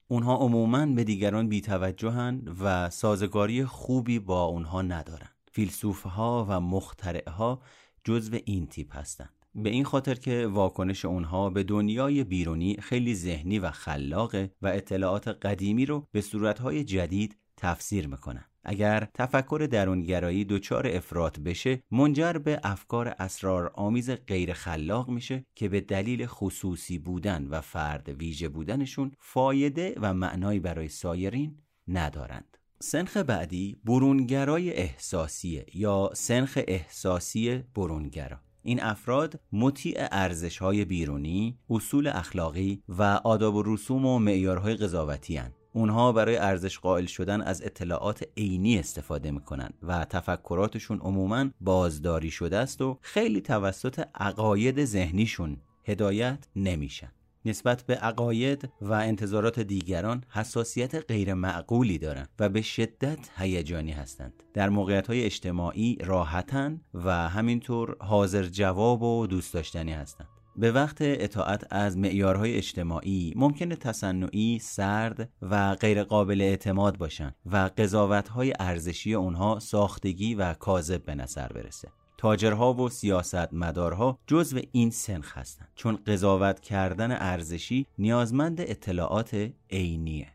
اونها عموما به دیگران بیتوجهن و سازگاری خوبی با اونها ندارن فیلسوف ها و مخترع ها جزو این تیپ هستند. به این خاطر که واکنش اونها به دنیای بیرونی خیلی ذهنی و خلاقه و اطلاعات قدیمی رو به صورتهای جدید تفسیر می‌کنن. اگر تفکر درونگرایی دچار افراد بشه منجر به افکار اسرار آمیز غیر خلاق میشه که به دلیل خصوصی بودن و فرد ویژه بودنشون فایده و معنایی برای سایرین ندارند سنخ بعدی برونگرای احساسیه یا سنخ احساسی برونگرا این افراد مطیع ارزش های بیرونی، اصول اخلاقی و آداب و رسوم و معیارهای قضاوتی. اونها برای ارزش قائل شدن از اطلاعات عینی استفاده می‌کنن و تفکراتشون عموما بازداری شده است و خیلی توسط عقاید ذهنیشون هدایت نمیشن. نسبت به عقاید و انتظارات دیگران حساسیت غیر معقولی دارند و به شدت هیجانی هستند. در موقعیت های اجتماعی راحتن و همینطور حاضر جواب و دوست داشتنی هستند به وقت اطاعت از معیارهای اجتماعی ممکنه تصنعی، سرد و غیر قابل اعتماد باشند و قضاوتهای ارزشی اونها ساختگی و کاذب به نظر برسه. تاجرها و سیاستمدارها جزو این سنخ هستند چون قضاوت کردن ارزشی نیازمند اطلاعات عینیه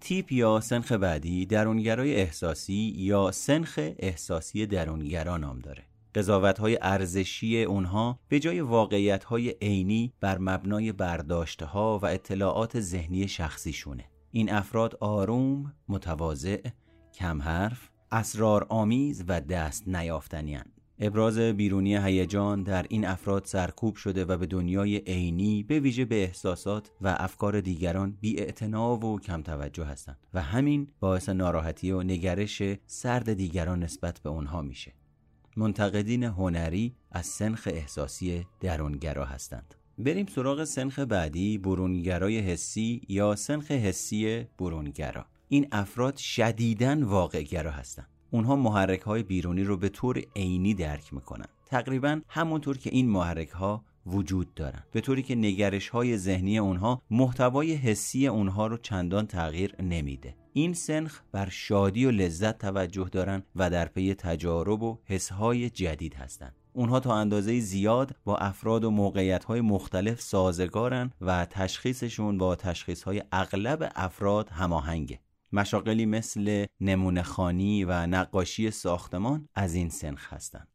تیپ یا سنخ بعدی درونگرای احساسی یا سنخ احساسی درونگرا نام داره قضاوت های ارزشی اونها به جای واقعیت های عینی بر مبنای برداشته ها و اطلاعات ذهنی شخصیشونه. این افراد آروم، متواضع، کم حرف، اسرار آمیز و دست نیافتنی ابراز بیرونی هیجان در این افراد سرکوب شده و به دنیای عینی به ویژه به احساسات و افکار دیگران بی و کم توجه هستند و همین باعث ناراحتی و نگرش سرد دیگران نسبت به اونها میشه. منتقدین هنری از سنخ احساسی درونگرا هستند. بریم سراغ سنخ بعدی برونگرای حسی یا سنخ حسی برونگرا. این افراد شدیداً واقعگرا هستند. اونها محرک های بیرونی رو به طور عینی درک می‌کنن. تقریبا همونطور که این محرک ها وجود دارن. به طوری که نگرش های ذهنی اونها محتوای حسی اونها رو چندان تغییر نمیده. این سنخ بر شادی و لذت توجه دارن و در پی تجارب و حسهای جدید هستند اونها تا اندازه زیاد با افراد و موقعیت های مختلف سازگارن و تشخیصشون با تشخیص های اغلب افراد هماهنگه مشاقلی مثل نمونه خانی و نقاشی ساختمان از این سنخ هستند.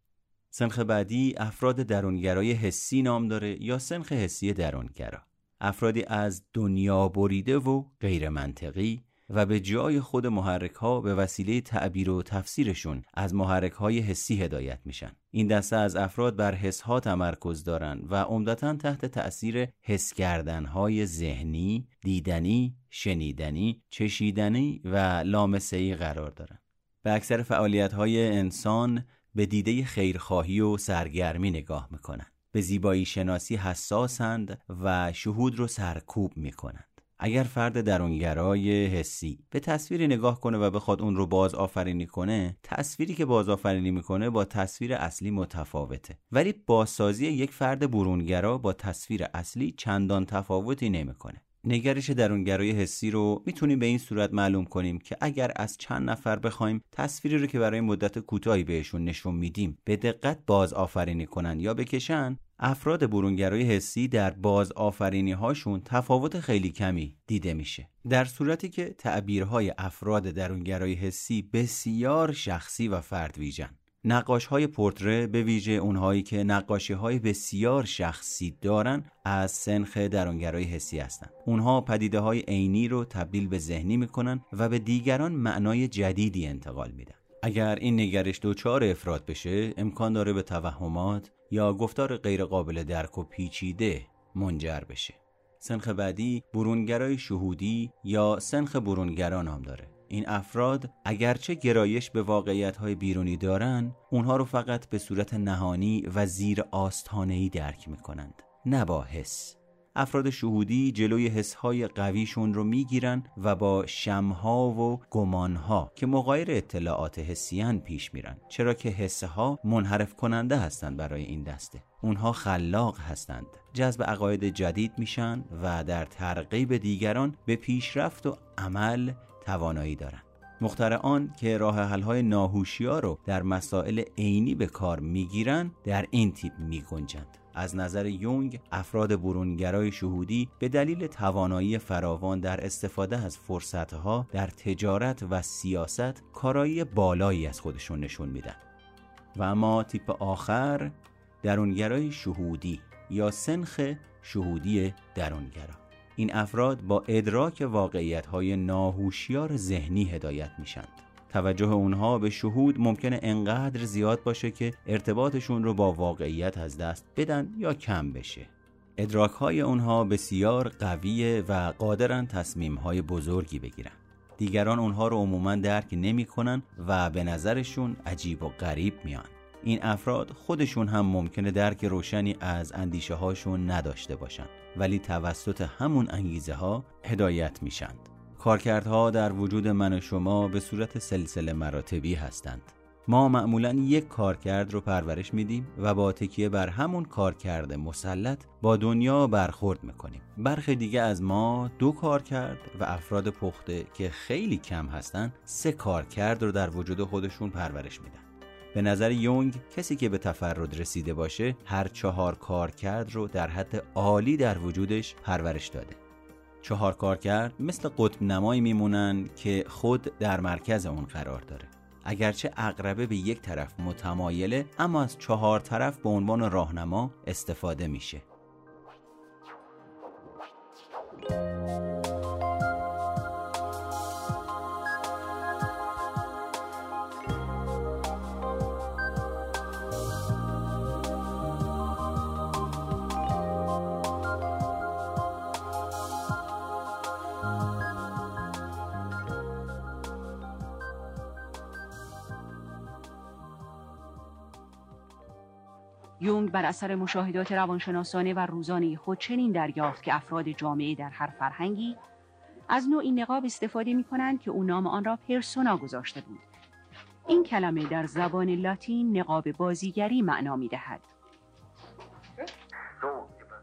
سنخ بعدی افراد درونگرای حسی نام داره یا سنخ حسی درونگرا. افرادی از دنیا بریده و غیر منطقی و به جای خود محرک ها به وسیله تعبیر و تفسیرشون از محرک های حسی هدایت میشن. این دسته از افراد بر حس ها تمرکز دارند و عمدتا تحت تأثیر حس کردن های ذهنی، دیدنی، شنیدنی، چشیدنی و لامسه‌ای قرار دارند. به اکثر فعالیت های انسان به دیده خیرخواهی و سرگرمی نگاه می‌کنن. به زیبایی شناسی حساسند و شهود رو سرکوب می‌کنند اگر فرد درونگرای حسی به تصویری نگاه کنه و بخواد اون رو باز آفرینی کنه تصویری که باز آفرینی می‌کنه با تصویر اصلی متفاوته. ولی بازسازی یک فرد برونگرا با تصویر اصلی چندان تفاوتی نمی‌کنه. نگرش درونگرای حسی رو می‌تونیم به این صورت معلوم کنیم که اگر از چند نفر بخوایم تصویری رو که برای مدت کوتاهی بهشون نشون میدیم به دقت باز آفرینی کنن یا بکشن افراد برونگرای حسی در باز آفرینی هاشون تفاوت خیلی کمی دیده میشه. در صورتی که تعبیرهای افراد درونگرای حسی بسیار شخصی و فرد ویژن نقاش های پورتره به ویژه اونهایی که نقاشی های بسیار شخصی دارن از سنخ درونگرای حسی هستند. اونها پدیده های عینی رو تبدیل به ذهنی می‌کنن و به دیگران معنای جدیدی انتقال میدن. اگر این نگرش دوچار افراد بشه امکان داره به توهمات یا گفتار غیرقابل درک و پیچیده منجر بشه. سنخ بعدی برونگرای شهودی یا سنخ برونگرا نام داره. این افراد اگرچه گرایش به واقعیت های بیرونی دارن اونها رو فقط به صورت نهانی و زیر آستانهی درک می‌کنند نه با حس. افراد شهودی جلوی حسهای قویشون رو می‌گیرن و با شمها و گمانها که مغایر اطلاعات حسیان پیش میرن چرا که حسها منحرف کننده هستند برای این دسته. اونها خلاق هستند جذب عقاید جدید میشن و در ترغیب دیگران به پیشرفت و عمل توانایی دارند. مخترعان که راه حل‌های ناهوشیار رو در مسائل عینی به کار می‌گیرن در این تیپ میگنجند. از نظر یونگ افراد برونگرای شهودی به دلیل توانایی فراوان در استفاده از فرصتها در تجارت و سیاست کارایی بالایی از خودشون نشون میدن. و اما تیپ آخر درونگرای شهودی یا سنخ شهودی درونگرا. این افراد با ادراک واقعیت های ناهوشیار ذهنی هدایت میشند توجه اونها به شهود ممکنه انقدر زیاد باشه که ارتباطشون رو با واقعیت از دست بدن یا کم بشه. ادراک های اونها بسیار قویه و قادرن تصمیم های بزرگی بگیرن. دیگران اونها رو عموما درک نمی‌کنن و به نظرشون عجیب و غریب میان. این افراد خودشون هم ممکنه درک روشنی از اندیشه هاشون نداشته باشند ولی توسط همون انگیزه ها هدایت میشند. کارکردها در وجود من و شما به صورت سلسله مراتبی هستند. ما معمولا یک کارکرد رو پرورش میدیم و با تکیه بر همون کارکرد مسلط با دنیا برخورد می‌کنیم. برخی دیگه از ما دو کارکرد و افراد پخته که خیلی کم هستند سه کارکرد رو در وجود خودشون پرورش میدن. به نظر یونگ کسی که به تفرد رسیده باشه هر چهار کارکرد رو در حد عالی در وجودش پرورش داده. چهار کارکرد مثل قطب نمایی میمونن که خود در مرکز اون قرار داره. اگرچه اقربه به یک طرف متمایله اما از چهار طرف به عنوان راهنما استفاده میشه. یونگ بر اثر مشاهدات روانشناسانه و روزانه خود چنین دریافت که افراد جامعه در هر فرهنگی از نوعی نقاب استفاده می کنند که او نام آن را پرسونا گذاشته بود. این کلمه در زبان لاتین نقاب بازیگری معنا می دهد.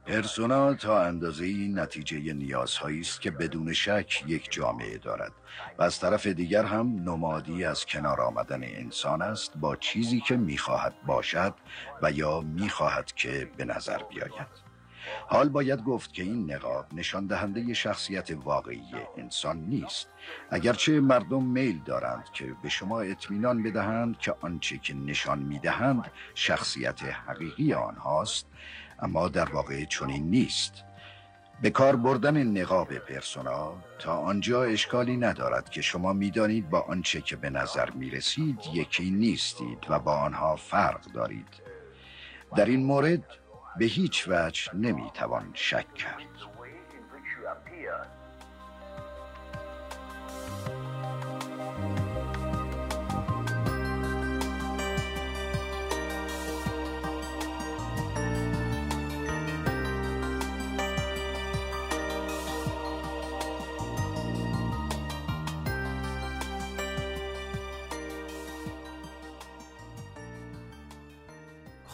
پرسونا تا اندازه نتیجه نیازهایی است که بدون شک یک جامعه دارد. و از طرف دیگر هم نمادی از کنار آمدن انسان است با چیزی که می‌خواهد باشد و یا می‌خواهد که به نظر بیاید. حال باید گفت که این نقاب نشان دهنده شخصیت واقعی انسان نیست. اگرچه مردم میل دارند که به شما اطمینان بدهند که آنچه که نشان می‌دهند شخصیت حقیقی آنهاست اما در واقع چنین نیست. به کار بردن نقاب پرسونا تا آنجا اشکالی ندارد که شما می‌دانید با آنچه که به نظر می رسید یکی نیستید و با آنها فرق دارید. در این مورد به هیچ وجه نمی توان شک کرد.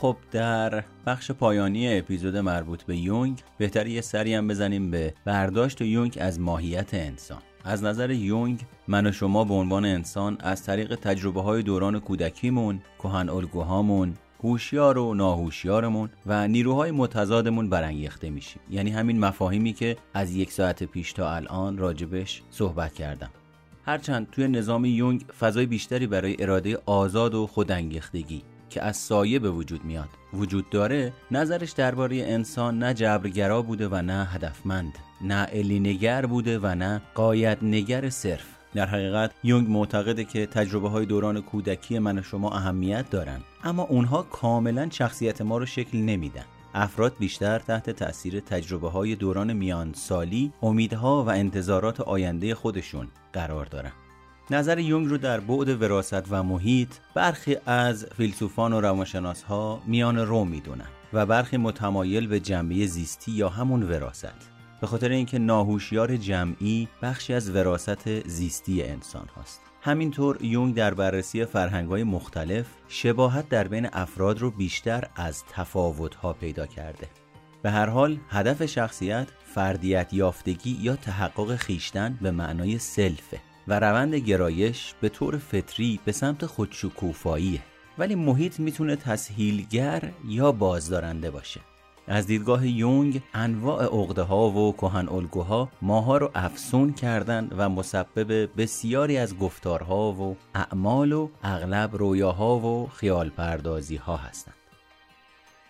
خب در بخش پایانی اپیزود مربوط به یونگ بهتر یه سری هم بزنیم به برداشت یونگ از ماهیت انسان. از نظر یونگ من و شما به عنوان انسان از طریق تجربه های دوران کودکیمون کهن الگوهامون هوشیار و ناهوشیارمون و نیروهای متضادمون برانگیخته میشیم. یعنی همین مفاهیمی که از یک ساعت پیش تا الان راجبش صحبت کردم. هرچند توی نظام یونگ فضای بیشتری برای اراده آزاد و خودانگیختگی که از سایه به وجود میاد. وجود داره نظرش درباره انسان نه جبرگرا بوده و نه هدفمند نه نگر بوده و نه قایت نگر صرف. در حقیقت یونگ معتقده که تجربه های دوران کودکی من و شما اهمیت دارن اما اونها کاملا شخصیت ما رو شکل نمیدن. افراد بیشتر تحت تأثیر تجربه های دوران میان سالی امیدها و انتظارات آینده خودشون قرار دارن. نظر یونگ رو در بعد وراست و محیط برخی از فیلسوفان و روانشناس ها میان رو می‌دونن و برخی متمایل به جنبه زیستی یا همون وراست. به خاطر اینکه ناهوشیار جمعی بخشی از وراست زیستی انسان هاست. همینطور یونگ در بررسی های مختلف شباهت در بین افراد رو بیشتر از ها پیدا کرده. به هر حال هدف شخصیت فردیت یافتگی یا تحقق خیشتن به معنای سلفه. و روند گرایش به طور فطری به سمت خودشکوفاییه ولی محیط می‌تونه تسهیلگر یا بازدارنده باشه. از دیدگاه یونگ انواع عقده ها و کهن الگوها ماها رو افسون کردن و مسبب بسیاری از گفتارها و اعمال و اغلب رویاها و خیال پردازی ها هستند.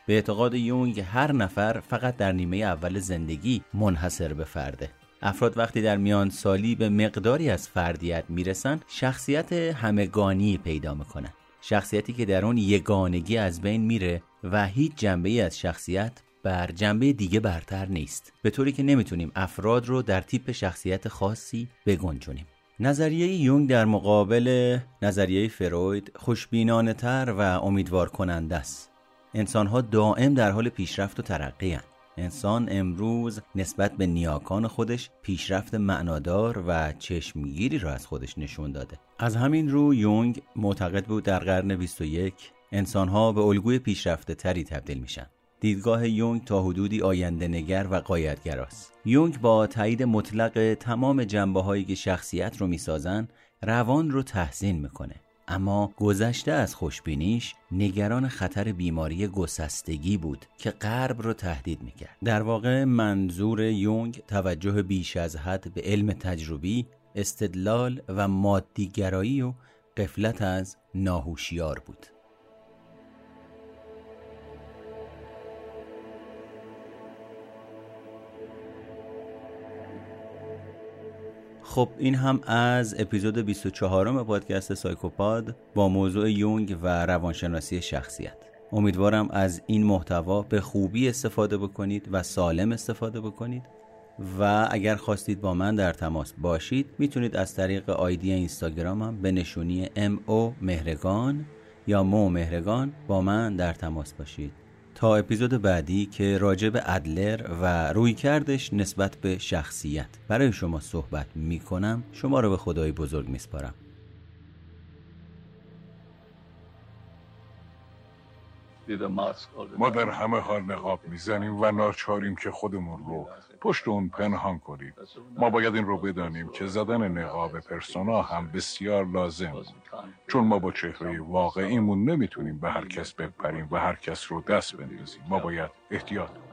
به اعتقاد یونگ هر نفر فقط در نیمه اول زندگی منحصر به فرده. افراد وقتی در میان سالی به مقداری از فردیت می‌رسن شخصیت همگانی پیدا می‌کنن. شخصیتی که در اون یگانگی از بین میره و هیچ جنبه ای از شخصیت بر جنبه دیگه برتر نیست. به طوری که نمی‌تونیم افراد رو در تیپ شخصیت خاصی بگنجونیم. نظریه یونگ در مقابل نظریه فروید خوشبینانه تر و امیدوار کننده است. انسان ها دائم در حال پیشرفت و ترقی انسان امروز نسبت به نیاکان خودش پیشرفت معنادار و چشمگیری را از خودش نشون داده. از همین رو یونگ معتقد بود در قرن 21 انسانها به الگوی پیشرفته تری تبدیل میشن. دیدگاه یونگ تا حدودی آینده نگر و قایتگراست یونگ با تایید مطلق تمام جنبه هایی که شخصیت رو می‌سازن روان رو تحسین می‌کنه. اما گذشته از خوشبینیش نگران خطر بیماری گسستگی بود که غرب رو تهدید می‌کرد. در واقع منظور یونگ توجه بیش از حد به علم تجربی استدلال و مادیگرایی و قفلت از ناهوشیار بود. خب این هم از اپیزود 24 پادکست سایکوپاد با موضوع یونگ و روانشناسی شخصیت. امیدوارم از این محتوا به خوبی استفاده بکنید و سالم استفاده بکنید و اگر خواستید با من در تماس باشید می‌تونید از طریق آیدی اینستاگرامم به نشونی MO مهرگان یا مو مهرگان با من در تماس باشید. تا اپیزود بعدی که راجع به ادلر و روی کردش نسبت به شخصیت برای شما صحبت می کنم شما رو به خدای بزرگ میسپارم. ما در همه حال نقاب می‌زنیم و ناچاریم که خودمون رو پشت اون پنهان کنیم ما باید این رو بدانیم که زدن نقاب پرسونا هم بسیار لازم چون ما با چهره واقعیمون نمی‌تونیم به هر کس بپریم و هر کس رو دست بندازیم. ما باید احتیاط کنیم.